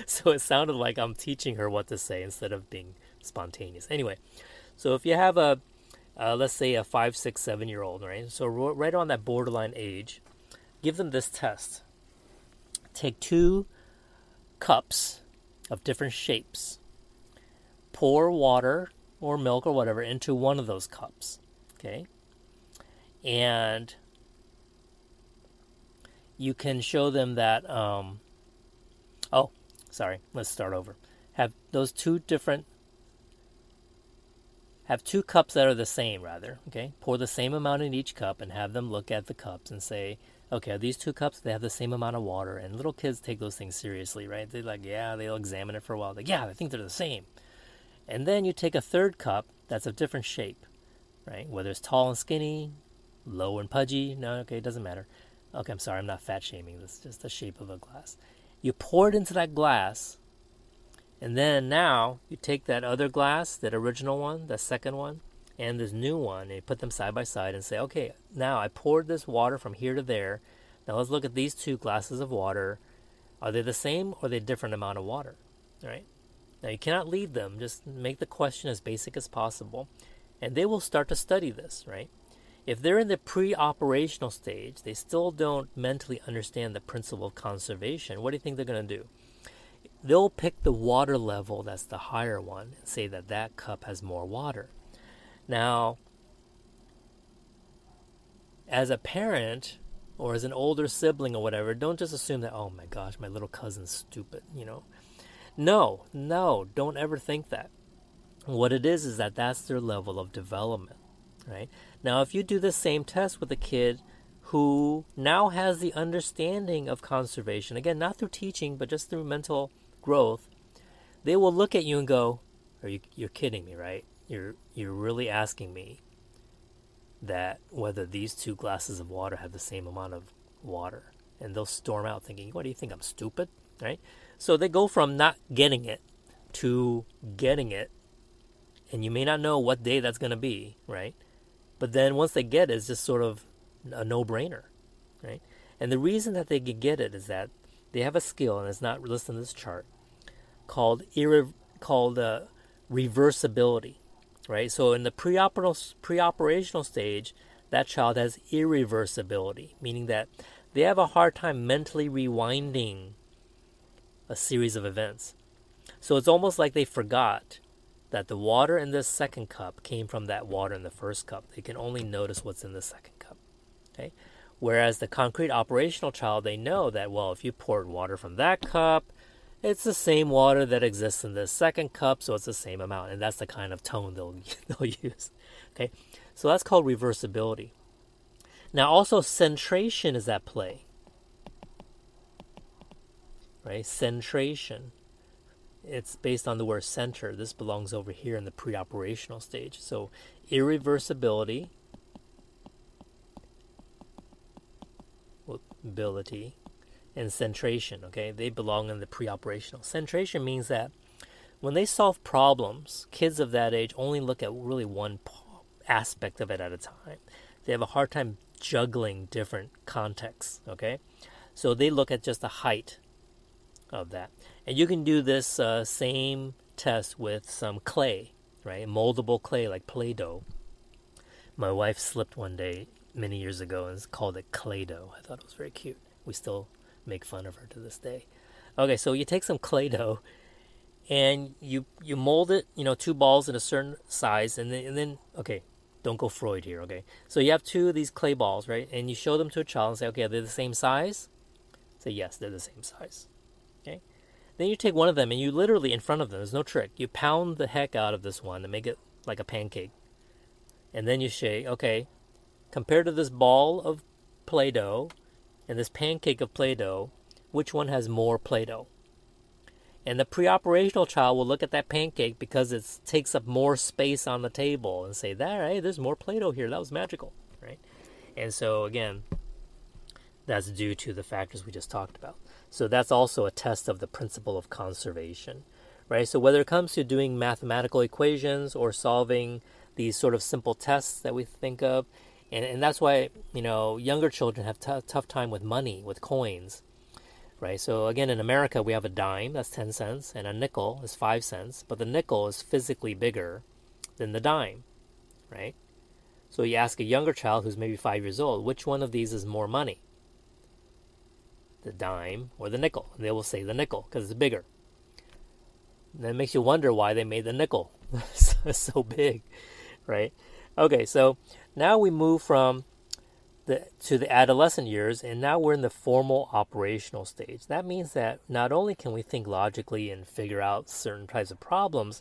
So it sounded like I'm teaching her what to say instead of being spontaneous. Anyway, so if you have a, uh, let's say a five, six, seven year old, right? So right on that borderline age, give them this test. Take two cups of different shapes, pour water or milk or whatever into one of those cups, okay? And you can show them that. Um, oh, sorry. Let's start over. Have those two different. Have two cups that are the same, rather. Okay, pour the same amount in each cup and have them look at the cups and say, "Okay, these two cups they have the same amount of water." And little kids take those things seriously, right? They're like, "Yeah," they'll examine it for a while. Like, "Yeah, I think they're the same." And then you take a third cup that's a different shape, right? Whether it's tall and skinny, low and pudgy. No, okay, it doesn't matter. Okay, I'm sorry, I'm not fat shaming. This is just the shape of a glass. You pour it into that glass, and then now you take that other glass, that original one, that second one, and this new one, and you put them side by side and say, okay, now I poured this water from here to there. Now let's look at these two glasses of water. Are they the same or are they different amount of water? Right. Now you cannot lead them. Just make the question as basic as possible, and they will start to study this, right? If they're in the pre operational stage, they still don't mentally understand the principle of conservation, what do you think they're going to do? They'll pick the water level that's the higher one and say that that cup has more water. Now, as a parent or as an older sibling or whatever, don't just assume that, oh my gosh, my little cousin's stupid, you know. No, no, don't ever think that. What it is is that that's their level of development right? Now, if you do the same test with a kid who now has the understanding of conservation, again, not through teaching, but just through mental growth, they will look at you and go, "Are you you're kidding me, right? You're you're really asking me that whether these two glasses of water have the same amount of water." And they'll storm out thinking, "What do you think? I'm stupid?" Right? So they go from not getting it to getting it, and you may not know what day that's going to be, right? But then once they get it, it's just sort of a no-brainer, right? And the reason that they can get it is that they have a skill, and it's not listed in this chart, called irre- called uh, reversibility, right? So in the preoperational preoperational stage, that child has irreversibility, meaning that they have a hard time mentally rewinding a series of events. So it's almost like they forgot that the water in this second cup came from that water in the first cup. They can only notice what's in the second cup. Okay? Whereas the concrete operational child, they know that, well, if you poured water from that cup, it's the same water that exists in the second cup, so it's the same amount. And that's the kind of tone they'll, they'll use. Okay? So that's called reversibility. Now, also, centration is at play. Right? Centration. It's based on the word center. This belongs over here in the pre operational stage. So, irreversibility ability and centration. Okay, they belong in the pre-operational. Centration means that when they solve problems, kids of that age only look at really one aspect of it at a time. They have a hard time juggling different contexts. Okay, so they look at just the height of that, and you can do this uh, same test with some clay, right? Moldable clay like Play-Doh. My wife slipped one day many years ago and called it Clay Doh. I thought it was very cute. We still make fun of her to this day. Okay, so you take some Clay Doh and you you mold it, you know, two balls in a certain size, and then and then okay, don't go Freud here, okay? So you have two of these clay balls, right? And you show them to a child and say, okay, are they're the same size. Say yes, they're the same size. Then you take one of them and you literally in front of them. There's no trick. You pound the heck out of this one and make it like a pancake. And then you say, okay, Compared to this ball of Play Doh and this pancake of Play Doh, which one has more Play Doh? And the pre operational child will look at that pancake because it takes up more space on the table and say, That, hey, there's more Play Doh here. That was magical, right? And so, again, that's due to the factors we just talked about. So, that's also a test of the principle of conservation, right? So, whether it comes to doing mathematical equations or solving these sort of simple tests that we think of, and and that's why you know younger children have t- tough time with money with coins right? So again in america we have a dime that's 10 cents and a nickel is 5 cents but the nickel is physically bigger than the dime right? So you ask a younger child who's maybe 5 years old which one of these is more money the dime or the nickel they will say the nickel because it's bigger and that makes you wonder why they made the nickel so big right okay so now we move from the, to the adolescent years, and now we're in the formal operational stage. That means that not only can we think logically and figure out certain types of problems,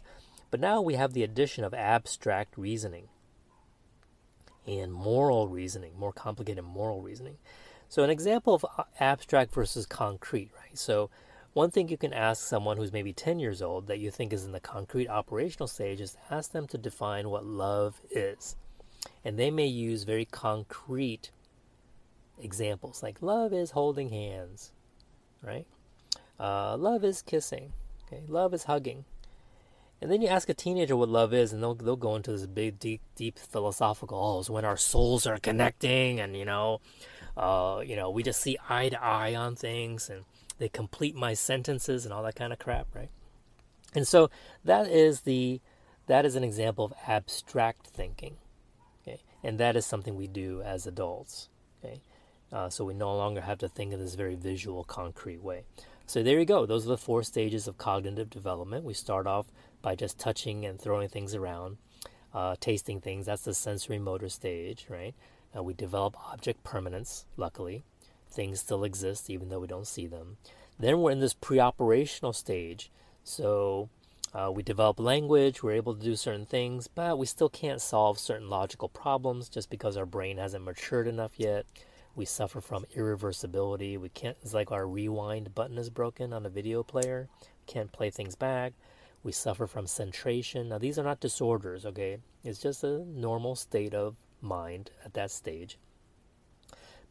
but now we have the addition of abstract reasoning and moral reasoning, more complicated moral reasoning. So, an example of uh, abstract versus concrete, right? So, one thing you can ask someone who's maybe 10 years old that you think is in the concrete operational stage is ask them to define what love is. And they may use very concrete examples like love is holding hands, right? Uh, love is kissing, okay? Love is hugging. And then you ask a teenager what love is, and they'll they'll go into this big, deep, deep philosophical. Oh, it's when our souls are connecting, and you know, uh, you know, we just see eye to eye on things, and they complete my sentences and all that kind of crap, right? And so that is the that is an example of abstract thinking Okay? and that is something we do as adults. Okay, uh, so we no longer have to think in this very visual, concrete way. So there you go. Those are the four stages of cognitive development. We start off by just touching and throwing things around, uh, tasting things. That's the sensory motor stage, right? Uh, we develop object permanence. Luckily, things still exist even though we don't see them. Then we're in this pre-operational stage. So uh, we develop language, we're able to do certain things, but we still can't solve certain logical problems just because our brain hasn't matured enough yet. We suffer from irreversibility. We can't, it's like our rewind button is broken on a video player. Can't play things back. We suffer from centration. Now, these are not disorders, okay? It's just a normal state of mind at that stage.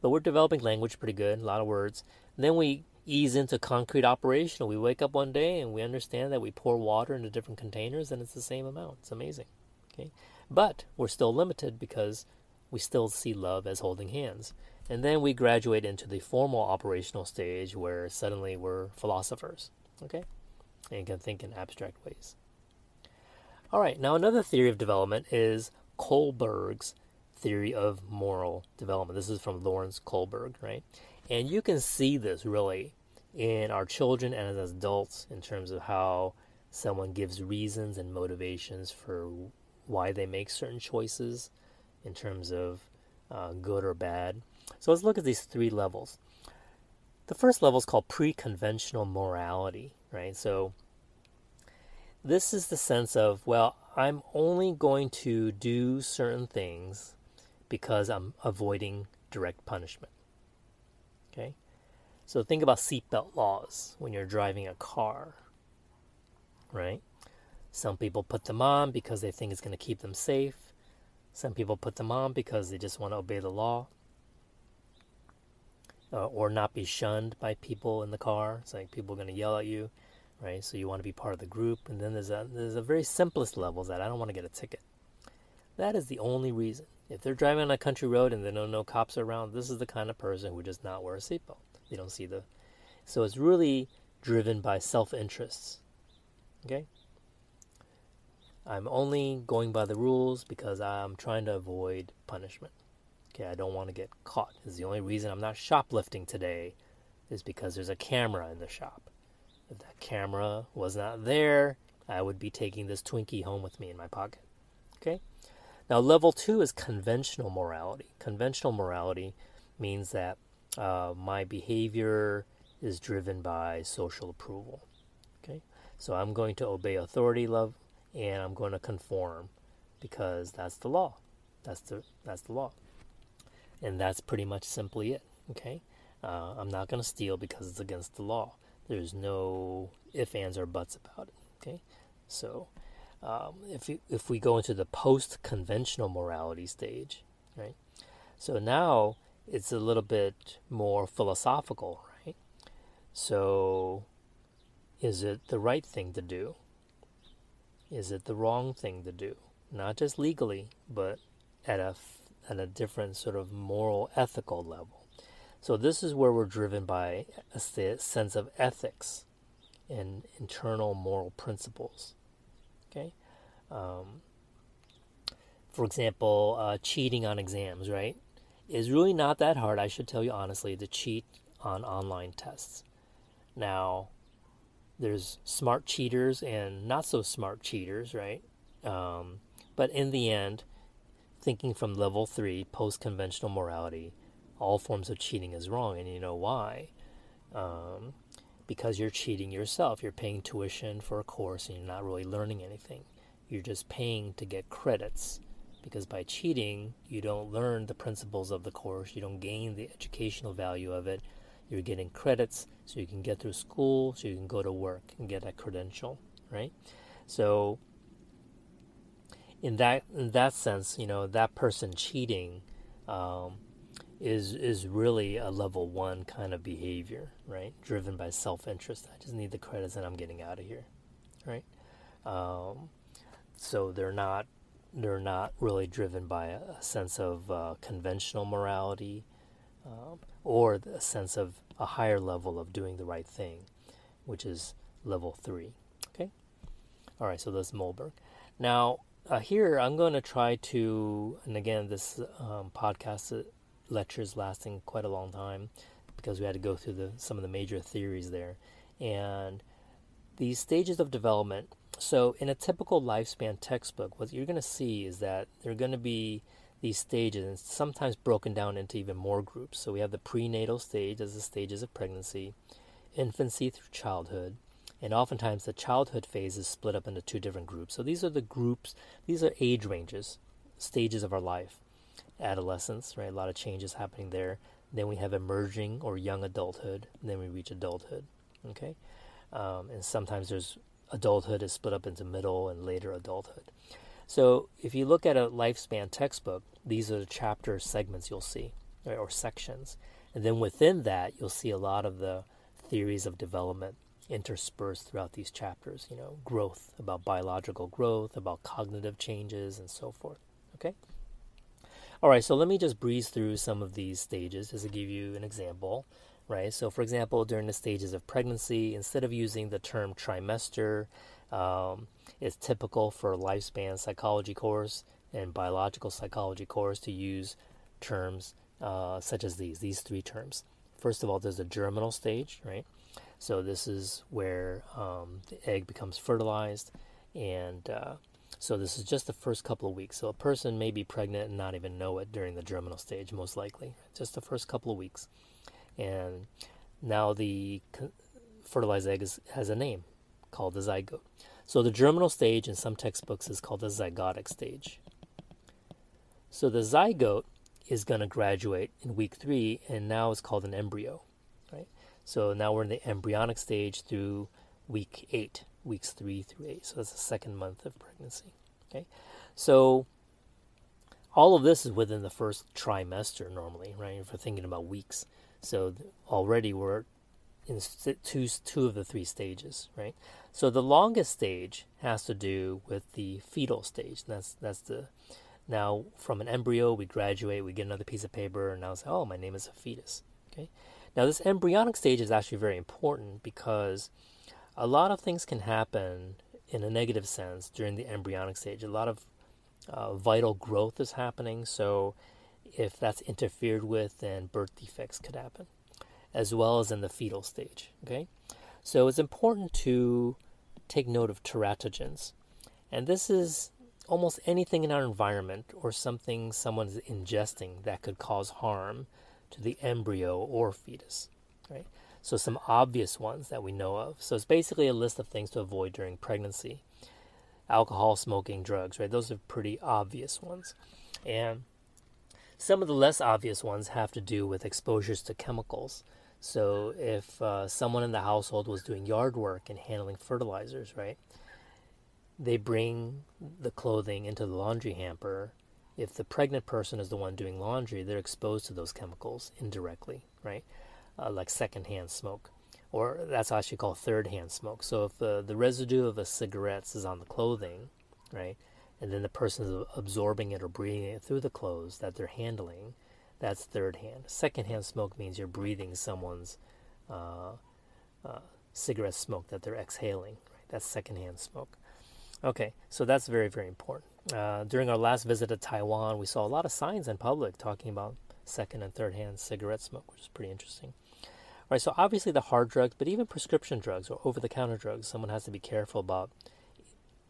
But we're developing language pretty good, a lot of words. And then we ease into concrete operation. We wake up one day and we understand that we pour water into different containers and it's the same amount. It's amazing. Okay? But we're still limited because we still see love as holding hands. And then we graduate into the formal operational stage where suddenly we're philosophers. Okay? And can think in abstract ways. All right, now another theory of development is Kohlberg's theory of moral development. This is from Lawrence Kohlberg, right? And you can see this really in our children and as adults in terms of how someone gives reasons and motivations for why they make certain choices in terms of uh, good or bad. So let's look at these three levels. The first level is called pre conventional morality, right? So this is the sense of, well, I'm only going to do certain things because I'm avoiding direct punishment. Okay? So think about seatbelt laws when you're driving a car, right? Some people put them on because they think it's going to keep them safe. Some people put them on because they just want to obey the law uh, or not be shunned by people in the car. It's like people are going to yell at you, right? So you want to be part of the group. And then there's a there's a very simplest level that I don't want to get a ticket. That is the only reason. If they're driving on a country road and there are no cops around, this is the kind of person who does not wear a seatbelt. They don't see the. So it's really driven by self interests. Okay? I'm only going by the rules because I'm trying to avoid punishment. Okay, I don't want to get caught. Is the only reason I'm not shoplifting today is because there's a camera in the shop. If that camera was not there, I would be taking this Twinkie home with me in my pocket. Okay? Now, level two is conventional morality. Conventional morality means that uh, my behavior is driven by social approval. Okay, so I'm going to obey authority, love, and I'm going to conform because that's the law. That's the that's the law, and that's pretty much simply it. Okay, uh, I'm not going to steal because it's against the law. There's no if, ands, or buts about it. Okay, so um, if if we go into the post conventional morality stage, right? So now it's a little bit more philosophical, right? So is it the right thing to do? Is it the wrong thing to do? Not just legally, but at a at a different sort of moral ethical level. So this is where we're driven by a sense of ethics and internal moral principles. Okay. Um, for example, uh, cheating on exams, right, is really not that hard, I should tell you honestly, to cheat on online tests. Now, there's smart cheaters and not so smart cheaters, right? Um, but in the end, thinking from level three, post conventional morality, all forms of cheating is wrong. And you know why? Um, because you're cheating yourself. You're paying tuition for a course and you're not really learning anything. You're just paying to get credits. Because by cheating, you don't learn the principles of the course, you don't gain the educational value of it. You're getting credits so you can get through school, so you can go to work and get a credential, right? So, in that in that sense, you know that person cheating um, is is really a level one kind of behavior, right? Driven by self interest. I just need the credits and I'm getting out of here, right? Um, so they're not they're not really driven by a, sense of uh, conventional morality um, or a sense of a higher level of doing the right thing, which is level three. Okay. All right. So that's Kohlberg. Now uh, here I'm going to try to, and again, this um, podcast lectures lasting quite a long time because we had to go through the, some of the major theories there. And these stages of development. So, in a typical lifespan textbook, what you're going to see is that there are going to be these stages, and sometimes broken down into even more groups. So, we have the prenatal stage as the stages of pregnancy, infancy through childhood, and oftentimes the childhood phase is split up into two different groups. So, these are the groups, these are age ranges, stages of our life adolescence, right? A lot of changes happening there. Then we have emerging or young adulthood. then we reach adulthood. Okay, um, and sometimes there's adulthood is split up into middle and later adulthood. So if you look at a lifespan textbook, these are the chapter segments you'll see, right, or sections. And then within that, you'll see a lot of the theories of development interspersed throughout these chapters. You know, growth, about biological growth, about cognitive changes, and so forth. Okay? All right, so let me just breeze through some of these stages just to give you an example, right? So, for example, during the stages of pregnancy, instead of using the term trimester, um, it's typical for lifespan psychology course and biological psychology course to use terms uh, such as these, these three terms. First of all, there's the germinal stage, right? So this is where um, the egg becomes fertilized, and uh, so this is just the first couple of weeks. So a person may be pregnant and not even know it during the germinal stage, most likely, just the first couple of weeks. And now the fertilized egg is, has a name called the zygote. So the germinal stage in some textbooks is called the zygotic stage. So the zygote is going to graduate in week three, and now it's called an embryo. Right. So now we're in the embryonic stage through week eight, weeks three through eight. So that's the second month of pregnancy. Okay, so all of this is within the first trimester normally, right? If we're thinking about weeks, so already we're in two two of the three stages, right? So the longest stage has to do with the fetal stage. That's that's the now from an embryo we graduate, we get another piece of paper, and now say, oh, my name is a fetus. Okay, now, this embryonic stage is actually very important because a lot of things can happen in a negative sense during the embryonic stage. A lot of uh, vital growth is happening, so if that's interfered with, then birth defects could happen, as well as in the fetal stage. Okay, so it's important to take note of teratogens, and this is almost anything in our environment or something someone's ingesting that could cause harm to the embryo or fetus, right? So some obvious ones that we know of. So it's basically a list of things to avoid during pregnancy. Alcohol, smoking, drugs, right? Those are pretty obvious ones. And some of the less obvious ones have to do with exposures to chemicals. So if uh, someone in the household was doing yard work and handling fertilizers, right? They bring the clothing into the laundry hamper if the pregnant person is the one doing laundry, they're exposed to those chemicals indirectly, right? Uh, like secondhand smoke, or that's actually called third-hand smoke. So if uh, the residue of a cigarette is on the clothing, right, and then the person is absorbing it or breathing it through the clothes that they're handling, that's third-hand. Second-hand smoke means you're breathing someone's uh, uh cigarette smoke that they're exhaling. Right? That's second-hand smoke. Okay, so that's very, very important. Uh, during our last visit to Taiwan, we saw a lot of signs in public talking about second and third hand cigarette smoke, which is pretty interesting. Right, so obviously the hard drugs, but even prescription drugs or over the counter drugs, someone has to be careful about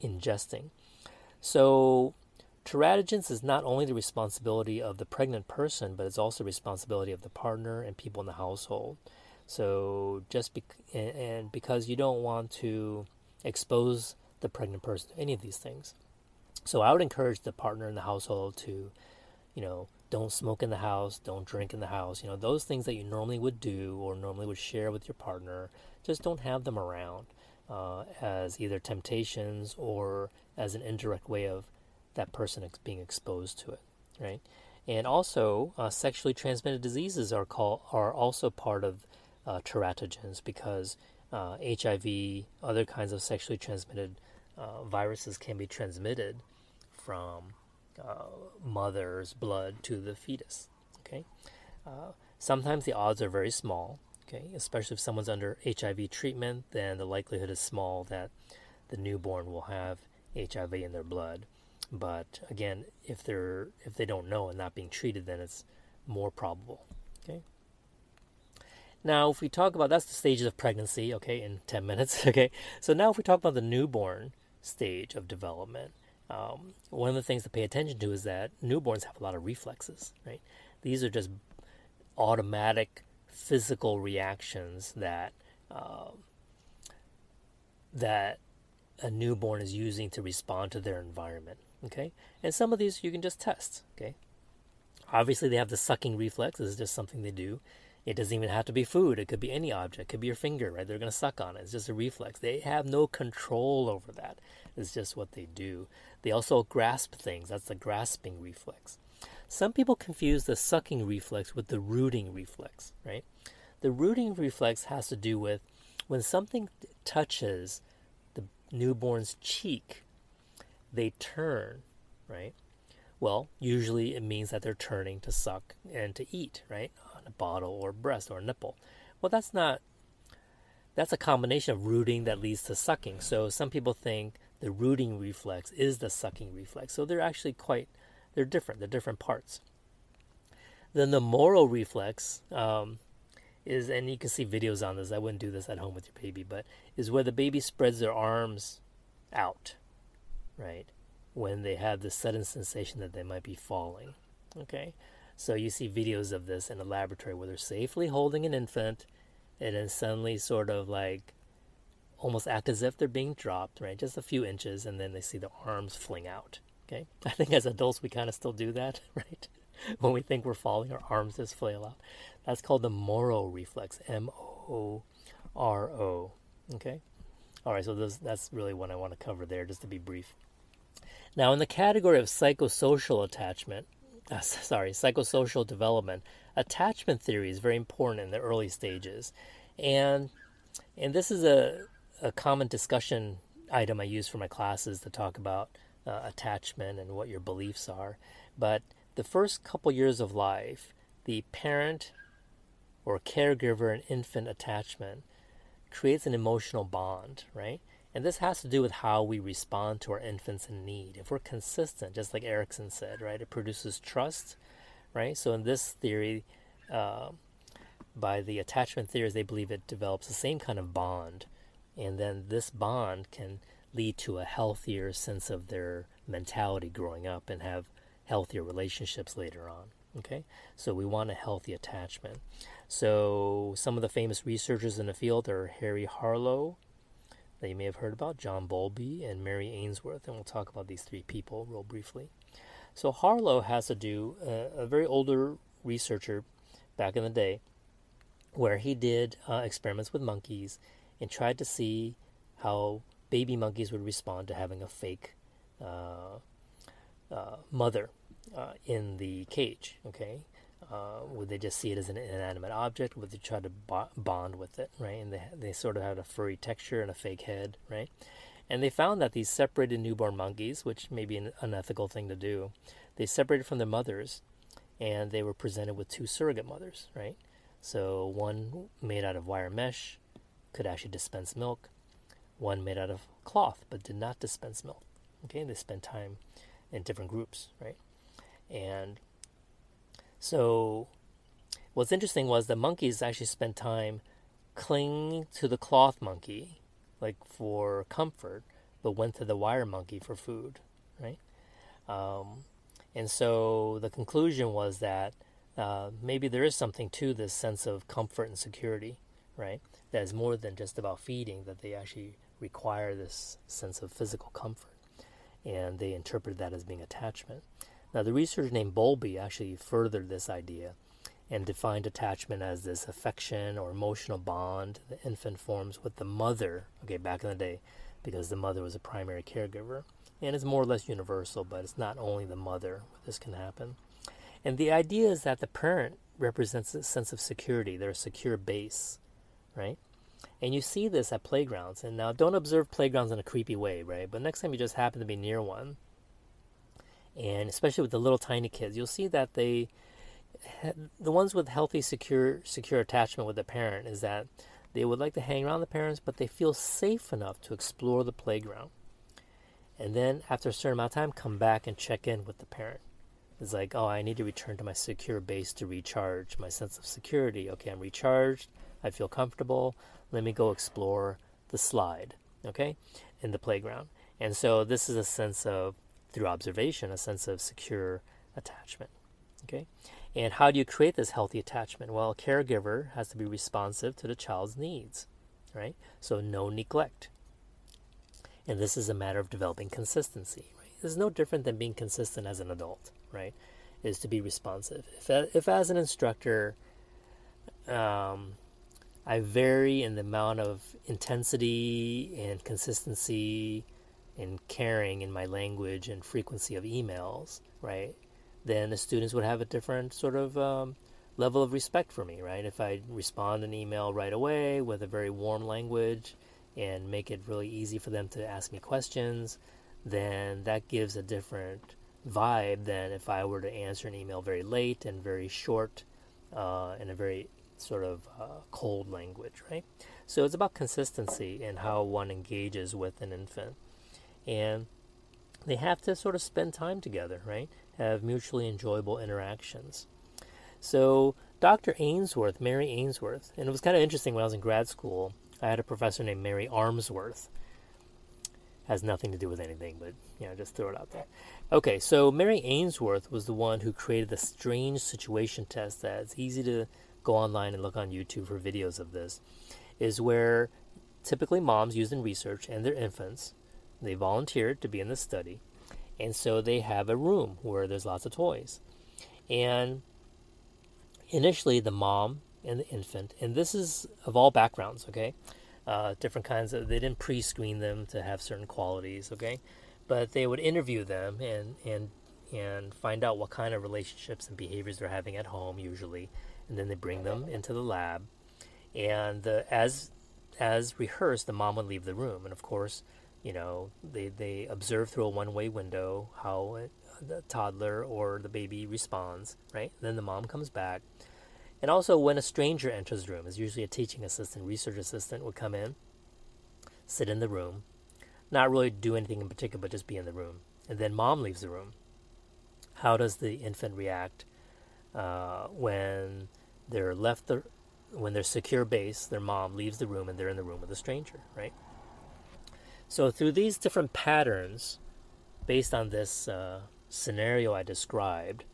ingesting. So, teratogens is not only the responsibility of the pregnant person, but it's also the responsibility of the partner and people in the household. So, just be- and because you don't want to expose the pregnant person to any of these things. So I would encourage the partner in the household to, you know, don't smoke in the house, don't drink in the house. You know, those things that you normally would do or normally would share with your partner, just don't have them around uh, as either temptations or as an indirect way of that person ex- being exposed to it, right? And also, uh, sexually transmitted diseases are call are also part of uh, teratogens because HIV, uh, other kinds of sexually transmitted uh, viruses can be transmitted from uh, mother's blood to the fetus. Okay, uh, sometimes the odds are very small. Okay, especially if someone's under HIV treatment, then the likelihood is small that the newborn will have HIV in their blood. But again, if they're if they don't know and not being treated, then it's more probable. Okay. Now, if we talk about that's the stages of pregnancy, okay, in 10 minutes, okay. So now if we talk about the newborn, stage of development. Um, one of the things to pay attention to is that newborns have a lot of reflexes, right? These are just automatic physical reactions that uh, that a newborn is using to respond to their environment. Okay, and some of these you can just test. Okay, obviously they have the sucking reflex. This is just something they do, It doesn't even have to be food. It could be any object. It could be your finger, right? They're going to suck on it. It's just a reflex. They have no control over that. It's just what they do. They also grasp things. That's the grasping reflex. Some people confuse the sucking reflex with the rooting reflex, right? The rooting reflex has to do with when something touches the newborn's cheek, they turn, right? Well, usually it means that they're turning to suck and to eat, right? On a bottle or breast or nipple. Well, that's not, that's a combination of rooting that leads to sucking. So some people think the rooting reflex is the sucking reflex. So they're actually quite, they're different. They're different parts. Then the Moro reflex um, is, and you can see videos on this. I wouldn't do this at home with your baby, but is where the baby spreads their arms out, right? when they have the sudden sensation that they might be falling. Okay, so you see videos of this in a laboratory where they're safely holding an infant and then suddenly sort of like almost act as if they're being dropped, right? Just a few inches, and then they see the arms fling out. Okay, I think as adults we kind of still do that, right? when we think we're falling, our arms just flail out. That's called the Moro reflex, M O R O. Okay, all right, so this, that's really what I want to cover there, just to be brief. Now, in the category of psychosocial attachment, uh, sorry, psychosocial development, attachment theory is very important in the early stages, and and this is a a common discussion item I use for my classes to talk about uh, attachment and what your beliefs are. But the first couple years of life, the parent or caregiver and infant attachment creates an emotional bond, right? And this has to do with how we respond to our infants in need. If we're consistent, just like Erikson said, right, it produces trust, right? So in this theory, uh, by the attachment theories, they believe it develops the same kind of bond, and then this bond can lead to a healthier sense of their mentality growing up and have healthier relationships later on. Okay, so we want a healthy attachment. So some of the famous researchers in the field are Harry Harlow, that you may have heard about, John Bowlby and Mary Ainsworth, and we'll talk about these three people real briefly. So Harlow has to do uh, a very older researcher back in the day, where he did uh, experiments with monkeys and tried to see how baby monkeys would respond to having a fake uh, uh mother uh, in the cage. Okay, uh, would they just see it as an inanimate object? Would they try to bond with it, right? And they, they sort of had a furry texture and a fake head, right? And they found that these separated newborn monkeys, which may be an unethical thing to do, they separated from their mothers and they were presented with two surrogate mothers, right? So one made out of wire mesh could actually dispense milk, one made out of cloth but did not dispense milk. Okay, they spent time in different groups, right? And so, what's interesting was the monkeys actually spent time clinging to the cloth monkey, like for comfort, but went to the wire monkey for food, right? Um, and so the conclusion was that uh, maybe there is something to this sense of comfort and security, right? That is more than just about feeding, that they actually require this sense of physical comfort. And they interpret that as being attachment. Now, the researcher named Bowlby actually furthered this idea and defined attachment as this affection or emotional bond the infant forms with the mother, okay, back in the day, because the mother was a primary caregiver. And it's more or less universal, but it's not only the mother where this can happen. And the idea is that the parent represents a sense of security, their secure base, right? And you see this at playgrounds. And now don't observe playgrounds in a creepy way, right? But next time you just happen to be near one, and especially with the little tiny kids, you'll see that they, the ones with healthy, secure, secure attachment with the parent, is that they would like to hang around the parents, but they feel safe enough to explore the playground. And then after a certain amount of time, come back and check in with the parent. It's like, oh, I need to return to my secure base to recharge my sense of security. Okay, I'm recharged. I feel comfortable. Let me go explore the slide, okay, in the playground. And so this is a sense of through observation, a sense of secure attachment. Okay? And how do you create this healthy attachment? Well, a caregiver has to be responsive to the child's needs, right? So no neglect. And this is a matter of developing consistency, right? This is no different than being consistent as an adult, right? Is to be responsive. If, if as an instructor, um, I vary in the amount of intensity and consistency and caring in my language and frequency of emails, right? Then the students would have a different sort of um, level of respect for me, right? If I respond an email right away with a very warm language and make it really easy for them to ask me questions, then that gives a different vibe than if I were to answer an email very late and very short uh, in a very sort of uh, cold language, right? So it's about consistency and how one engages with an infant. And they have to sort of spend time together, right? Have mutually enjoyable interactions. So Dr. Ainsworth, Mary Ainsworth, and it was kind of interesting when I was in grad school. I had a professor named Mary Armsworth. Has nothing to do with anything, but you know, just throw it out there. Okay, so Mary Ainsworth was the one who created the strange situation test that's easy to go online and look on YouTube for videos of this, is where typically moms used in research and their infants, they volunteered to be in the study, and so they have a room where there's lots of toys. And initially, the mom and the infant, and this is of all backgrounds, okay? Uh, different kinds of, they didn't pre screen them to have certain qualities, okay? But they would interview them and, and, and find out what kind of relationships and behaviors they're having at home, usually, and then they bring them into the lab. And the, as as rehearsed, the mom would leave the room, and of course, you know they they observe through a one way window how it, the toddler or the baby responds. Right, then the mom comes back, and also when a stranger enters the room, is usually a teaching assistant, research assistant would come in, sit in the room, not really do anything in particular, but just be in the room, and then mom leaves the room. How does the infant react uh, when they're left the when they're secure base, their mom leaves the room and they're in the room with a stranger, right? So through these different patterns, based on this uh, scenario I described,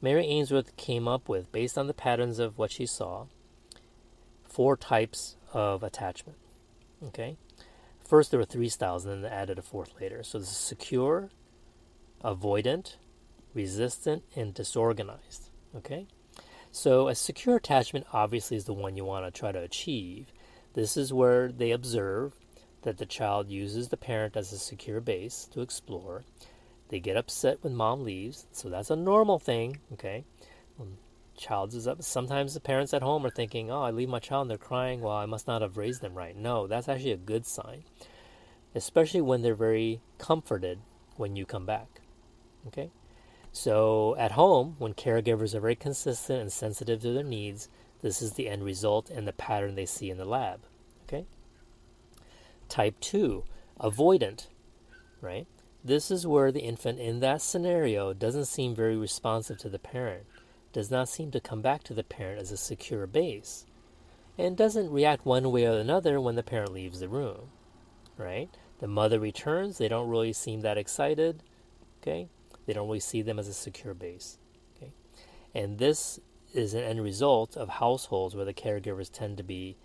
Mary Ainsworth came up with, based on the patterns of what she saw, four types of attachment. Okay, first there were three styles, and then they added a fourth later. So this is secure, avoidant, resistant, and disorganized. Okay. So a secure attachment obviously is the one you want to try to achieve. This is where they observe that the child uses the parent as a secure base to explore. They get upset when mom leaves, so that's a normal thing, okay? When child is up, sometimes the parents at home are thinking, "Oh, I leave my child and they're crying. Well, I must not have raised them right." No, that's actually a good sign, especially when they're very comforted when you come back. Okay? So at home, when caregivers are very consistent and sensitive to their needs, this is the end result and the pattern they see in the lab. Okay? Type 2, avoidant, right? This is where the infant in that scenario doesn't seem very responsive to the parent, does not seem to come back to the parent as a secure base, and doesn't react one way or another when the parent leaves the room, right? The mother returns, they don't really seem that excited, okay? They don't really see them as a secure base. Okay? And this is an end result of households where the caregivers tend to be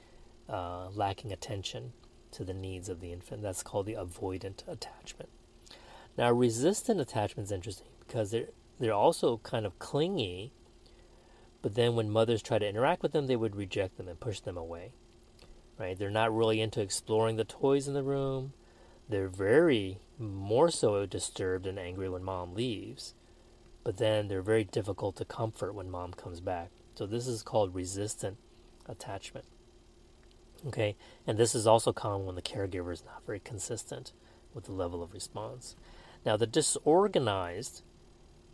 uh, lacking attention to the needs of the infant. That's called the avoidant attachment. Now, resistant attachment is interesting because they're they're also kind of clingy, but then when mothers try to interact with them, they would reject them and push them away. Right? They're not really into exploring the toys in the room. They're very more so disturbed and angry when mom leaves, but then they're very difficult to comfort when mom comes back. So this is called resistant attachment. Okay, and this is also common when the caregiver is not very consistent with the level of response. Now, the disorganized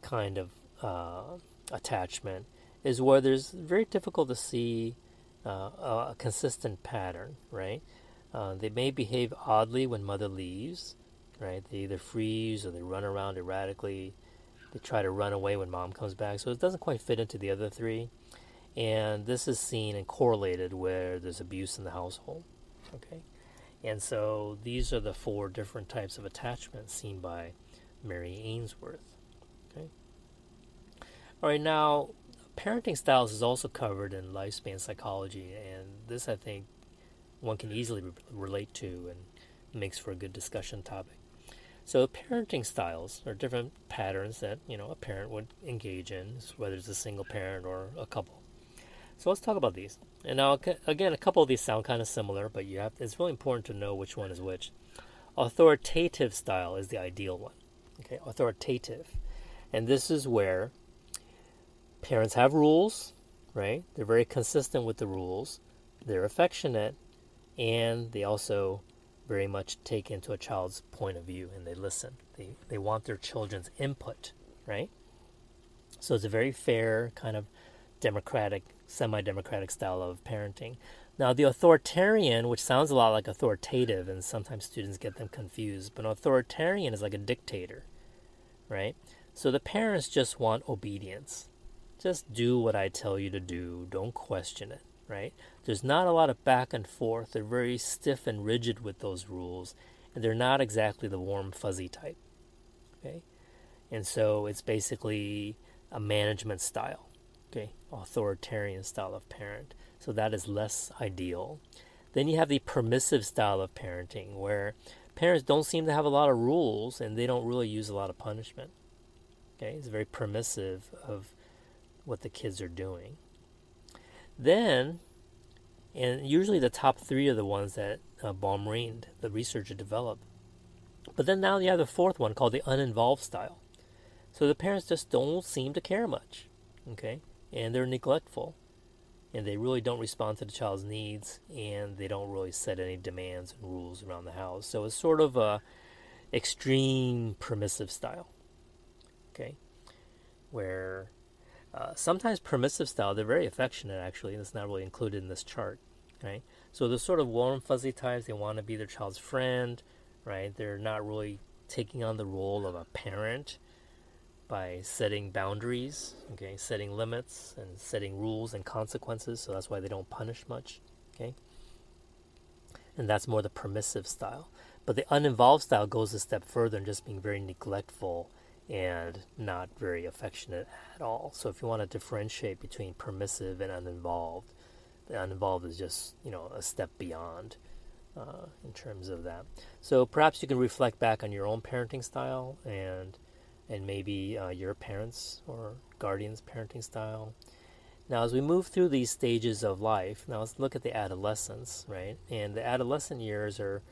kind of uh, attachment is where there's very difficult to see uh, a consistent pattern, right? Uh, they may behave oddly when mother leaves, right? They either freeze or they run around erratically. They try to run away when mom comes back. So it doesn't quite fit into the other three. And this is seen and correlated where there's abuse in the household. Okay? And so these are the four different types of attachments seen by Mary Ainsworth. Okay? All right, now parenting styles is also covered in lifespan psychology, and this I think one can easily re- relate to and makes for a good discussion topic. So parenting styles are different patterns that you know a parent would engage in, whether it's a single parent or a couple. So let's talk about these. And now, again, a couple of these sound kind of similar, but you have it's really important to know which one is which. Authoritative style is the ideal one. Okay, authoritative. And this is where parents have rules, right? They're very consistent with the rules. They're affectionate and they also very much take into a child's point of view and they listen. They they want their children's input, right? So it's a very fair kind of democratic, semi-democratic style of parenting. Now, the authoritarian, which sounds a lot like authoritative, and sometimes students get them confused, but authoritarian is like a dictator, right? So the parents just want obedience. Just do what I tell you to do, don't question it, right? There's not a lot of back and forth. They're very stiff and rigid with those rules, and they're not exactly the warm, fuzzy type, okay? And so it's basically a management style, okay? Authoritarian style of parent. So that is less ideal. Then you have the permissive style of parenting where parents don't seem to have a lot of rules and they don't really use a lot of punishment. Okay, it's very permissive of what the kids are doing. Then, and usually the top three are the ones that uh, Baumrind, the researcher, developed. But then now you have the fourth one called the uninvolved style. So the parents just don't seem to care much, okay, and they're neglectful and they really don't respond to the child's needs and they don't really set any demands and rules around the house so it's sort of a extreme permissive style okay where uh, sometimes permissive style they're very affectionate actually and it's not really included in this chart right so the sort of warm fuzzy types they want to be their child's friend right they're not really taking on the role of a parent by setting boundaries, okay, setting limits and setting rules and consequences. So that's why they don't punish much, okay. And that's more the permissive style. But the uninvolved style goes a step further and just being very neglectful and not very affectionate at all. So if you want to differentiate between permissive and uninvolved, the uninvolved is just you know a step beyond. Uh, in terms of that, so perhaps you can reflect back on your own parenting style and and maybe uh, your parents or guardian's parenting style. Now, as we move through these stages of life, now let's look at the adolescence, right? And the adolescent years are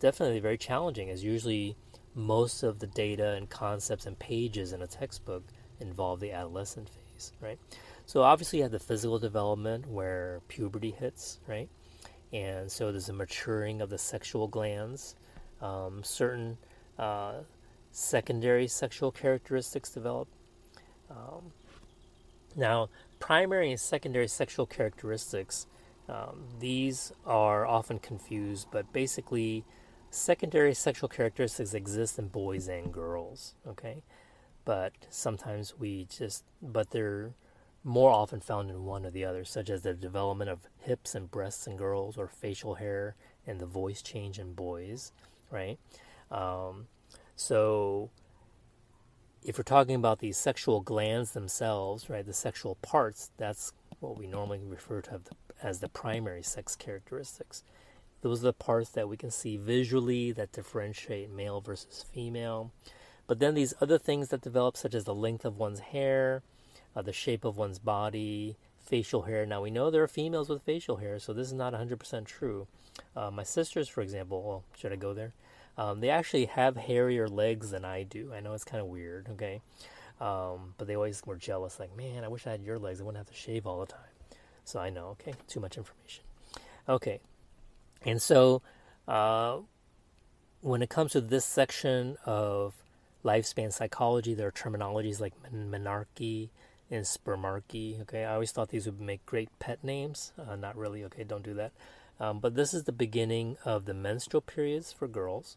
definitely very challenging, as usually most of the data and concepts and pages in a textbook involve the adolescent phase, right? So, obviously, you have the physical development where puberty hits, right? And so there's a maturing of the sexual glands. Um, certain uh, secondary sexual characteristics develop. Um, now, primary and secondary sexual characteristics, um, these are often confused, but basically, secondary sexual characteristics exist in boys and girls, okay? But sometimes we just, but they're more often found in one or the other, such as the development of hips and breasts in girls, or facial hair and the voice change in boys, right? Um, so, if we're talking about the sexual glands themselves, right, the sexual parts, that's what we normally refer to as the primary sex characteristics. Those are the parts that we can see visually that differentiate male versus female. But then these other things that develop, such as the length of one's hair, uh, the shape of one's body, facial hair. Now we know there are females with facial hair, so this is not 100% true. Uh, my sisters, for example, well, should I go there? Um, they actually have hairier legs than I do. I know it's kind of weird, okay? Um, but they always were jealous, like, man, I wish I had your legs. I wouldn't have to shave all the time. So I know, okay, too much information. Okay, and so uh, when it comes to this section of lifespan psychology, there are terminologies like menarche and spermarche. Okay, I always thought these would make great pet names. Uh, not really. Okay, don't do that. Um, but this is the beginning of the menstrual periods for girls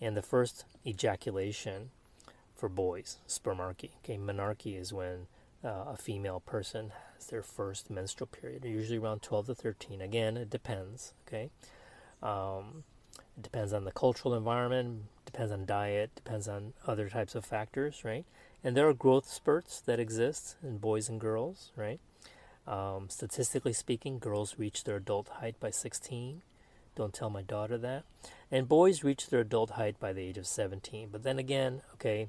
and the first ejaculation for boys, spermarche. Okay, menarche is when uh, a female person their first menstrual period, usually around 12 to 13. Again, it depends. Okay, um, it depends on the cultural environment, depends on diet, depends on other types of factors, right? And there are growth spurts that exist in boys and girls, right? Um, statistically speaking, girls reach their adult height by 16. Don't tell my daughter that. And boys reach their adult height by the age of 17. But then again, okay,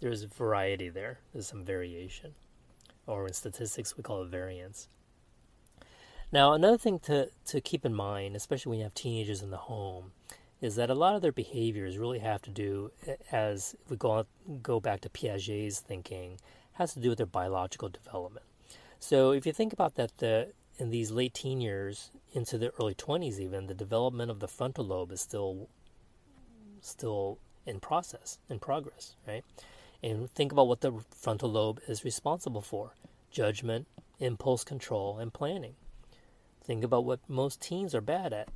there's variety there. There's some variation. Or in statistics, we call it variance. Now, another thing to, to keep in mind, especially when you have teenagers in the home, is that a lot of their behaviors really have to do, as we go, go back to Piaget's thinking, has to do with their biological development. So if you think about that, the in these late teen years into the early 20s even the development of the frontal lobe is still still in process in progress right and think about what the frontal lobe is responsible for judgment impulse control and planning think about what most teens are bad at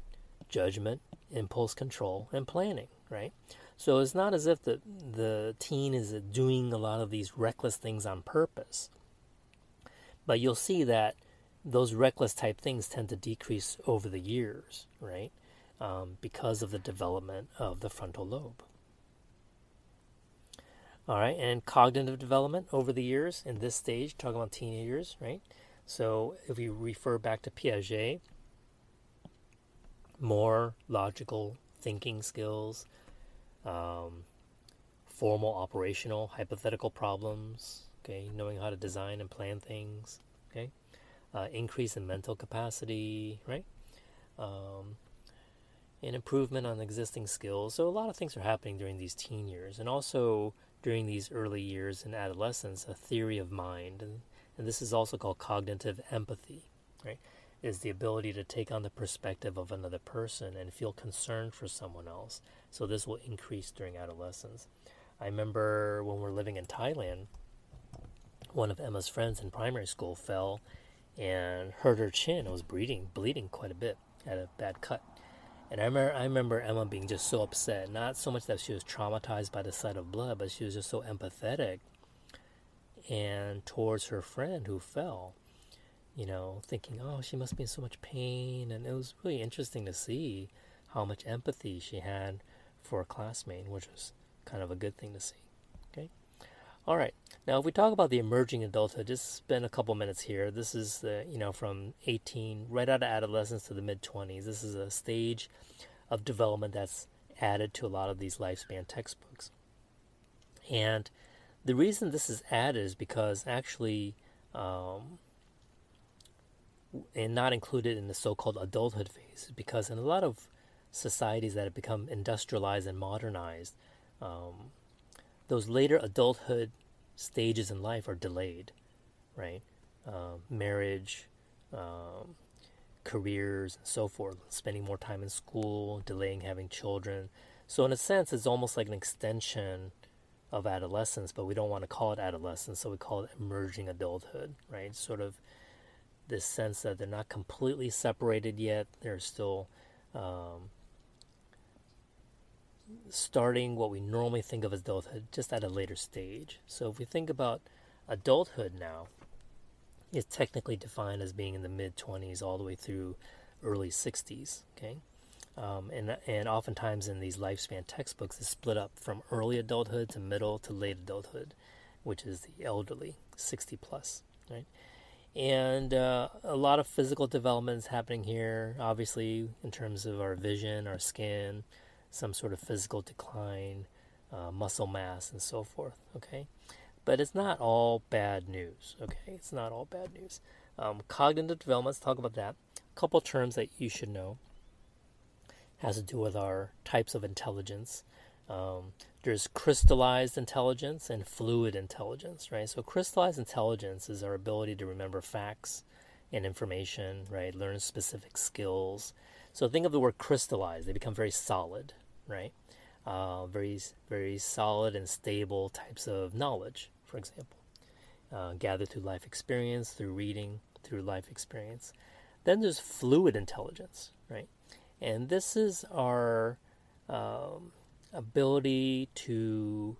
judgment impulse control and planning right so it's not as if the the teen is doing a lot of these reckless things on purpose but you'll see that those reckless type things tend to decrease over the years, right? Um, because of the development of the frontal lobe. All right, and cognitive development over the years in this stage, talking about teenagers, right? So if we refer back to Piaget, more logical thinking skills, um, formal operational hypothetical problems, okay, knowing how to design and plan things, okay, uh, increase in mental capacity, right? Um, an improvement on existing skills. So a lot of things are happening during these teen years, and also during these early years in adolescence, a theory of mind, and, and this is also called cognitive empathy, right? Is the ability to take on the perspective of another person and feel concerned for someone else. So this will increase during adolescence. I remember when we we're living in Thailand, one of Emma's friends in primary school fell and hurt her chin. It was bleeding, bleeding quite a bit. Had a bad cut. And I remember, I remember Emma being just so upset. Not so much that she was traumatized by the sight of blood, but she was just so empathetic and towards her friend who fell. You know, thinking, oh, she must be in so much pain. And it was really interesting to see how much empathy she had for a classmate, which was kind of a good thing to see. All right. Now, if we talk about the emerging adulthood, just spend a couple minutes here. This is the, you know, from 18, right out of adolescence to the mid 20s. This is a stage of development that's added to a lot of these lifespan textbooks. And the reason this is added is because actually, um, and not included in the so called adulthood phase, because in a lot of societies that have become industrialized and modernized, um, those later adulthood stages in life are delayed, right? Uh, marriage, um, careers, and so forth, spending more time in school, delaying having children. So, in a sense, it's almost like an extension of adolescence, but we don't want to call it adolescence, so we call it emerging adulthood, right? Sort of this sense that they're not completely separated yet, they're still um, starting what we normally think of as adulthood just at a later stage. So if we think about adulthood now, it's technically defined as being in the mid 20s all the way through early 60s. Okay, um, and and oftentimes in these lifespan textbooks, it's split up from early adulthood to middle to late adulthood, which is the elderly, 60 plus. Right, and uh, a lot of physical development is happening here. Obviously, in terms of our vision, our skin, some sort of physical decline, uh, muscle mass, and so forth. Okay, but it's not all bad news. Okay, it's not all bad news. Um, cognitive development. Let's talk about that. A couple terms that you should know has to do with our types of intelligence. Um, there's crystallized intelligence and fluid intelligence, right? So crystallized intelligence is our ability to remember facts and information, right? Learn specific skills. So think of the word crystallized; they become very solid, right? Uh, very, very solid and stable types of knowledge, for example, uh, gathered through life experience, through reading, through life experience. Then there's fluid intelligence, right? And this is our um, ability to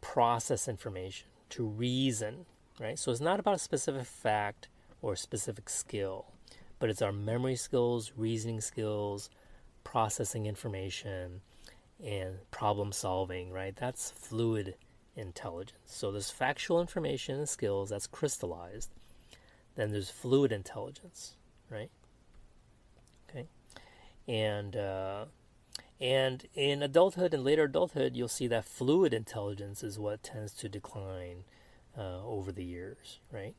process information, to reason, right? So it's not about a specific fact or a specific skill, but it's our memory skills, reasoning skills, processing information and problem solving, right? That's fluid intelligence. So there's factual information and skills that's crystallized. Then there's fluid intelligence, right? Okay, and uh, and in adulthood and later adulthood, you'll see that fluid intelligence is what tends to decline uh, over the years, right?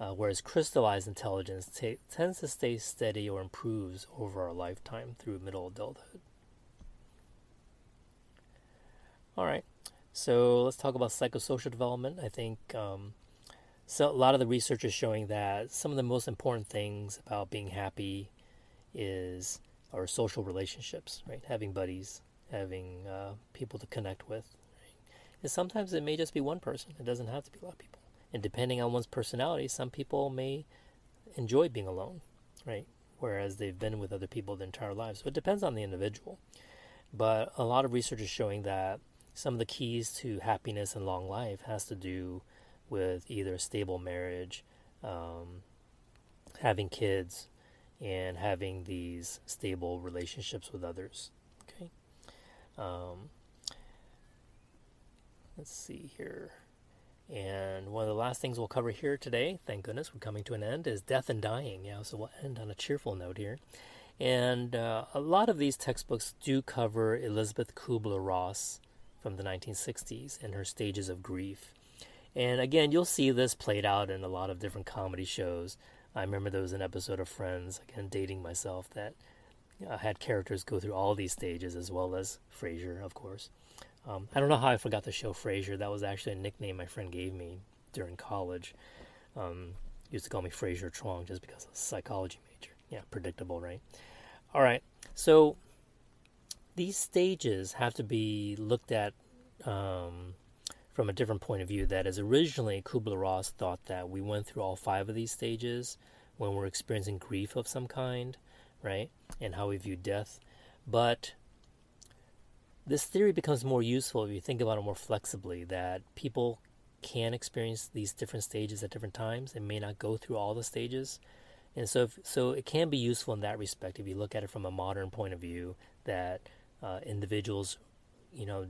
Uh, whereas crystallized intelligence t- tends to stay steady or improves over our lifetime through middle adulthood. All right, so let's talk about psychosocial development. I think um, so. A lot of the research is showing that some of the most important things about being happy is our social relationships, right? Having buddies, having uh, people to connect with. Right? And sometimes it may just be one person. It doesn't have to be a lot of people. And depending on one's personality, some people may enjoy being alone, right? Whereas they've been with other people their entire lives. So it depends on the individual. But a lot of research is showing that some of the keys to happiness and long life has to do with either a stable marriage, um, having kids, and having these stable relationships with others. Okay. Um, let's see here. And one of the last things we'll cover here today, thank goodness we're coming to an end, is death and dying. Yeah, so we'll end on a cheerful note here. And uh, a lot of these textbooks do cover Elisabeth Kubler Ross from the 1960s and her stages of grief. And again, you'll see this played out in a lot of different comedy shows. I remember there was an episode of Friends, again, dating myself, that uh, had characters go through all these stages, as well as Frasier, of course. Um, I don't know how I forgot the show Frasier. That was actually a nickname my friend gave me during college. Um, used to call me Frasier Chuang just because of psychology major. Yeah, predictable, right? All right. So these stages have to be looked at um, from a different point of view. That is, originally Kubler Ross thought that we went through all five of these stages when we're experiencing grief of some kind, right? And how we view death. But this theory becomes more useful if you think about it more flexibly that people can experience these different stages at different times. And may not go through all the stages. And so if, so it can be useful in that respect if you look at it from a modern point of view that uh, individuals you know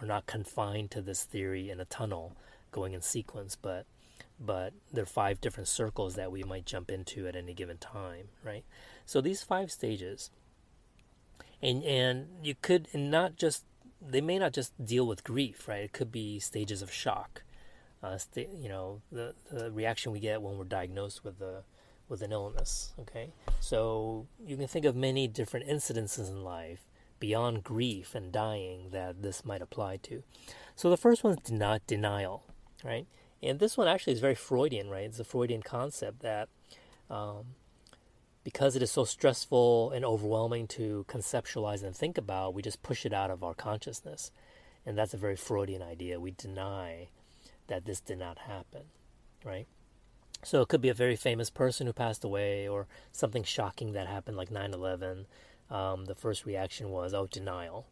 are not confined to this theory in a tunnel going in sequence but but there are five different circles that we might jump into at any given time right? So these five stages and and you could and not just they may not just deal with grief, right? It could be stages of shock. Uh, st- you know, the, the reaction we get when we're diagnosed with a with an illness. Okay, so you can think of many different incidences in life beyond grief and dying that this might apply to. So the first one is not denial, right? And this one actually is very Freudian, right? It's a Freudian concept that um, because it is so stressful and overwhelming to conceptualize and think about, we just push it out of our consciousness. And that's a very Freudian idea. We deny that this did not happen, right? So it could be a very famous person who passed away or something shocking that happened like 9 11. Um, the first reaction was, oh, denial.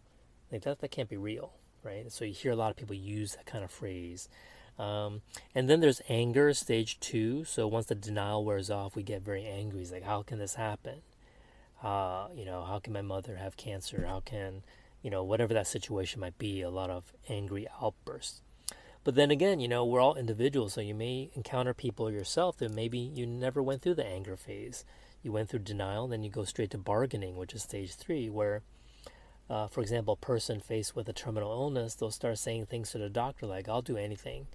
Like that, that can't be real, right? So you hear a lot of people use that kind of phrase. Um, and then there's anger, stage two. So once the denial wears off, we get very angry. It's like, how can this happen? Uh, you know, how can my mother have cancer? How can, you know, whatever that situation might be, a lot of angry outbursts. But then again, you know, we're all individuals, so you may encounter people yourself that maybe you never went through the anger phase. You went through denial, then you go straight to bargaining, which is stage three, where uh, for example, a person faced with a terminal illness, they'll start saying things to the doctor like, I'll do anything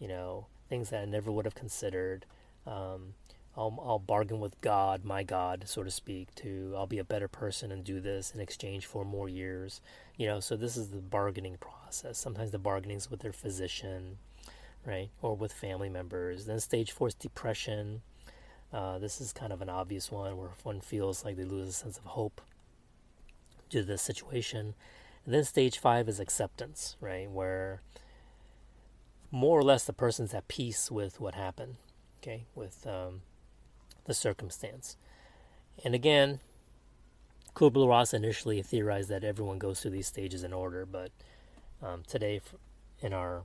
you know, things that I never would have considered. Um, I'll, I'll bargain with God, my God, so to speak, to I'll be a better person and do this in exchange for more years. You know, so this is the bargaining process. Sometimes the bargaining is with their physician, right, or with family members. Then stage four is depression. Uh, this is kind of an obvious one where one feels like they lose a sense of hope due to the situation. And then stage five is acceptance, right, where more or less the person's at peace with what happened, okay, with um, the circumstance. And again, Kubler Ross initially theorized that everyone goes through these stages in order, but um, today, in our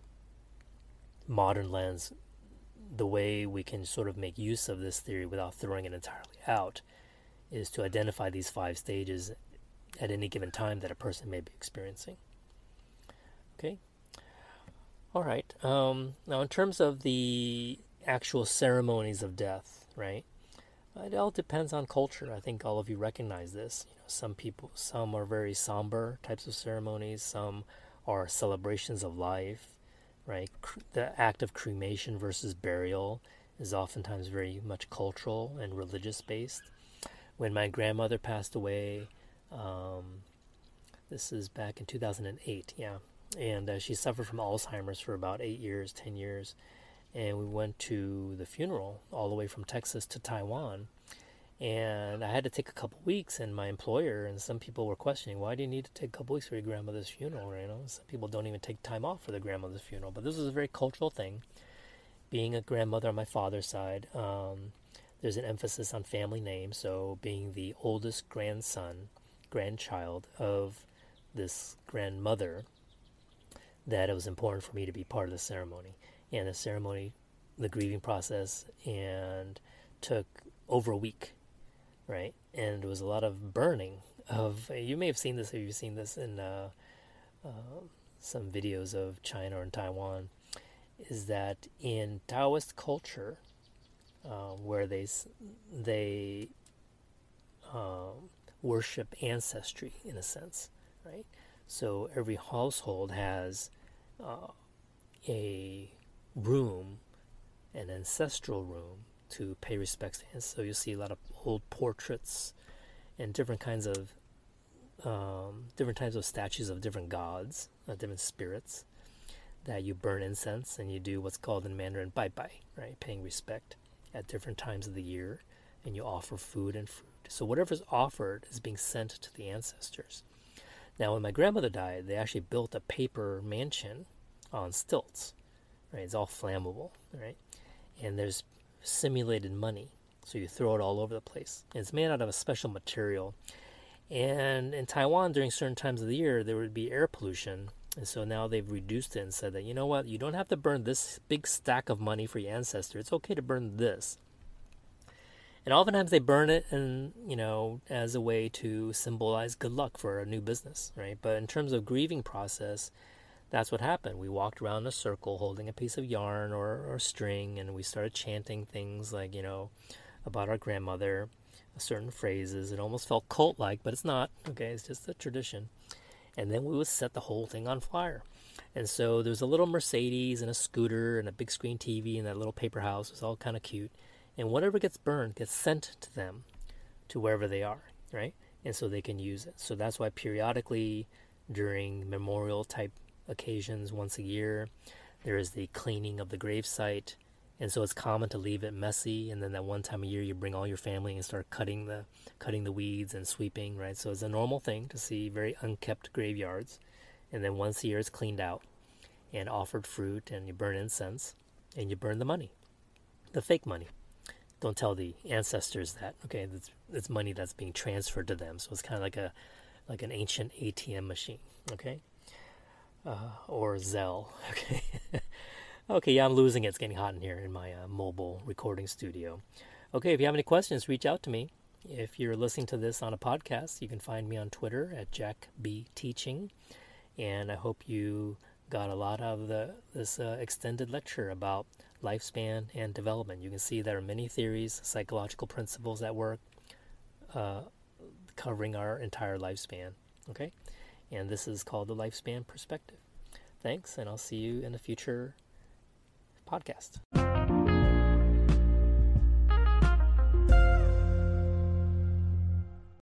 modern lens, the way we can sort of make use of this theory without throwing it entirely out is to identify these five stages at any given time that a person may be experiencing. All right. Um, now, in terms of the actual ceremonies of death, right? It all depends on culture. I think all of you recognize this. You know, some people, some are very somber types of ceremonies. Some are celebrations of life, right? The act of cremation versus burial is oftentimes very much cultural and religious based. When my grandmother passed away, um, this is back in 2008, yeah, and uh, she suffered from Alzheimer's for about eight years, ten years, and we went to the funeral all the way from Texas to Taiwan. And I had to take a couple weeks, and my employer and some people were questioning, why do you need to take a couple weeks for your grandmother's funeral? You know, some people don't even take time off for their grandmother's funeral, but this is a very cultural thing. Being a grandmother on my father's side, um, there's an emphasis on family name. So, being the oldest grandson, grandchild of this grandmother, that it was important for me to be part of the ceremony and the ceremony, the grieving process, and took over a week, right? And it was a lot of burning of. You may have seen this if you've seen this in uh, uh, some videos of China or in Taiwan. Is that in Taoist culture, uh, where they they um, worship ancestry in a sense, right? So every household has uh, a room, an ancestral room, to pay respects to. And so you see a lot of old portraits and different kinds of um, different types of statues of different gods, uh, different spirits that you burn incense and you do what's called in Mandarin bai bai, right? Paying respect at different times of the year, and you offer food and fruit. So whatever's offered is being sent to the ancestors. Now, when my grandmother died, they actually built a paper mansion on stilts right? It's all flammable, right? And there's simulated money, so you throw it all over the place. And it's made out of a special material. And in Taiwan, during certain times of the year, there would be air pollution. And so now they've reduced it and said that, you know what, you don't have to burn this big stack of money for your ancestor. It's okay to burn this. And oftentimes they burn it and, you know, as a way to symbolize good luck for a new business, right? But in terms of grieving process, that's what happened. We walked around in a circle holding a piece of yarn or, or string, and we started chanting things like, you know, about our grandmother, certain phrases. It almost felt cult like, but it's not. Okay, it's just a tradition. And then we would set the whole thing on fire. And so there's a little Mercedes and a scooter and a big screen TV and that little paper house. it was all kind of cute. And whatever gets burned gets sent to them to wherever they are, right? And so they can use it. So that's why periodically during memorial type occasions once a year. There is the cleaning of the gravesite, and so it's common to leave it messy. And then that one time a year, you bring all your family and start cutting the cutting the weeds and sweeping. Right, so it's a normal thing to see very unkept graveyards. And then once a year, it's cleaned out and offered fruit, and you burn incense, and you burn the money, the fake money. Don't tell the ancestors that. Okay, it's, money that's being transferred to them. So it's kind of like a like an ancient ATM machine. Okay uh, or Zelle. Okay. okay, yeah, I'm losing it. It's getting hot in here in my uh, mobile recording studio. Okay, if you have any questions, reach out to me. If you're listening to this on a podcast, you can find me on Twitter at Jack B Teaching, and I hope you got a lot out of the this uh, extended lecture about lifespan and development. You can see there are many theories, psychological principles at work, uh, covering our entire lifespan. Okay and this is called the Lifespan Perspective. Thanks, and I'll see you in a future podcast.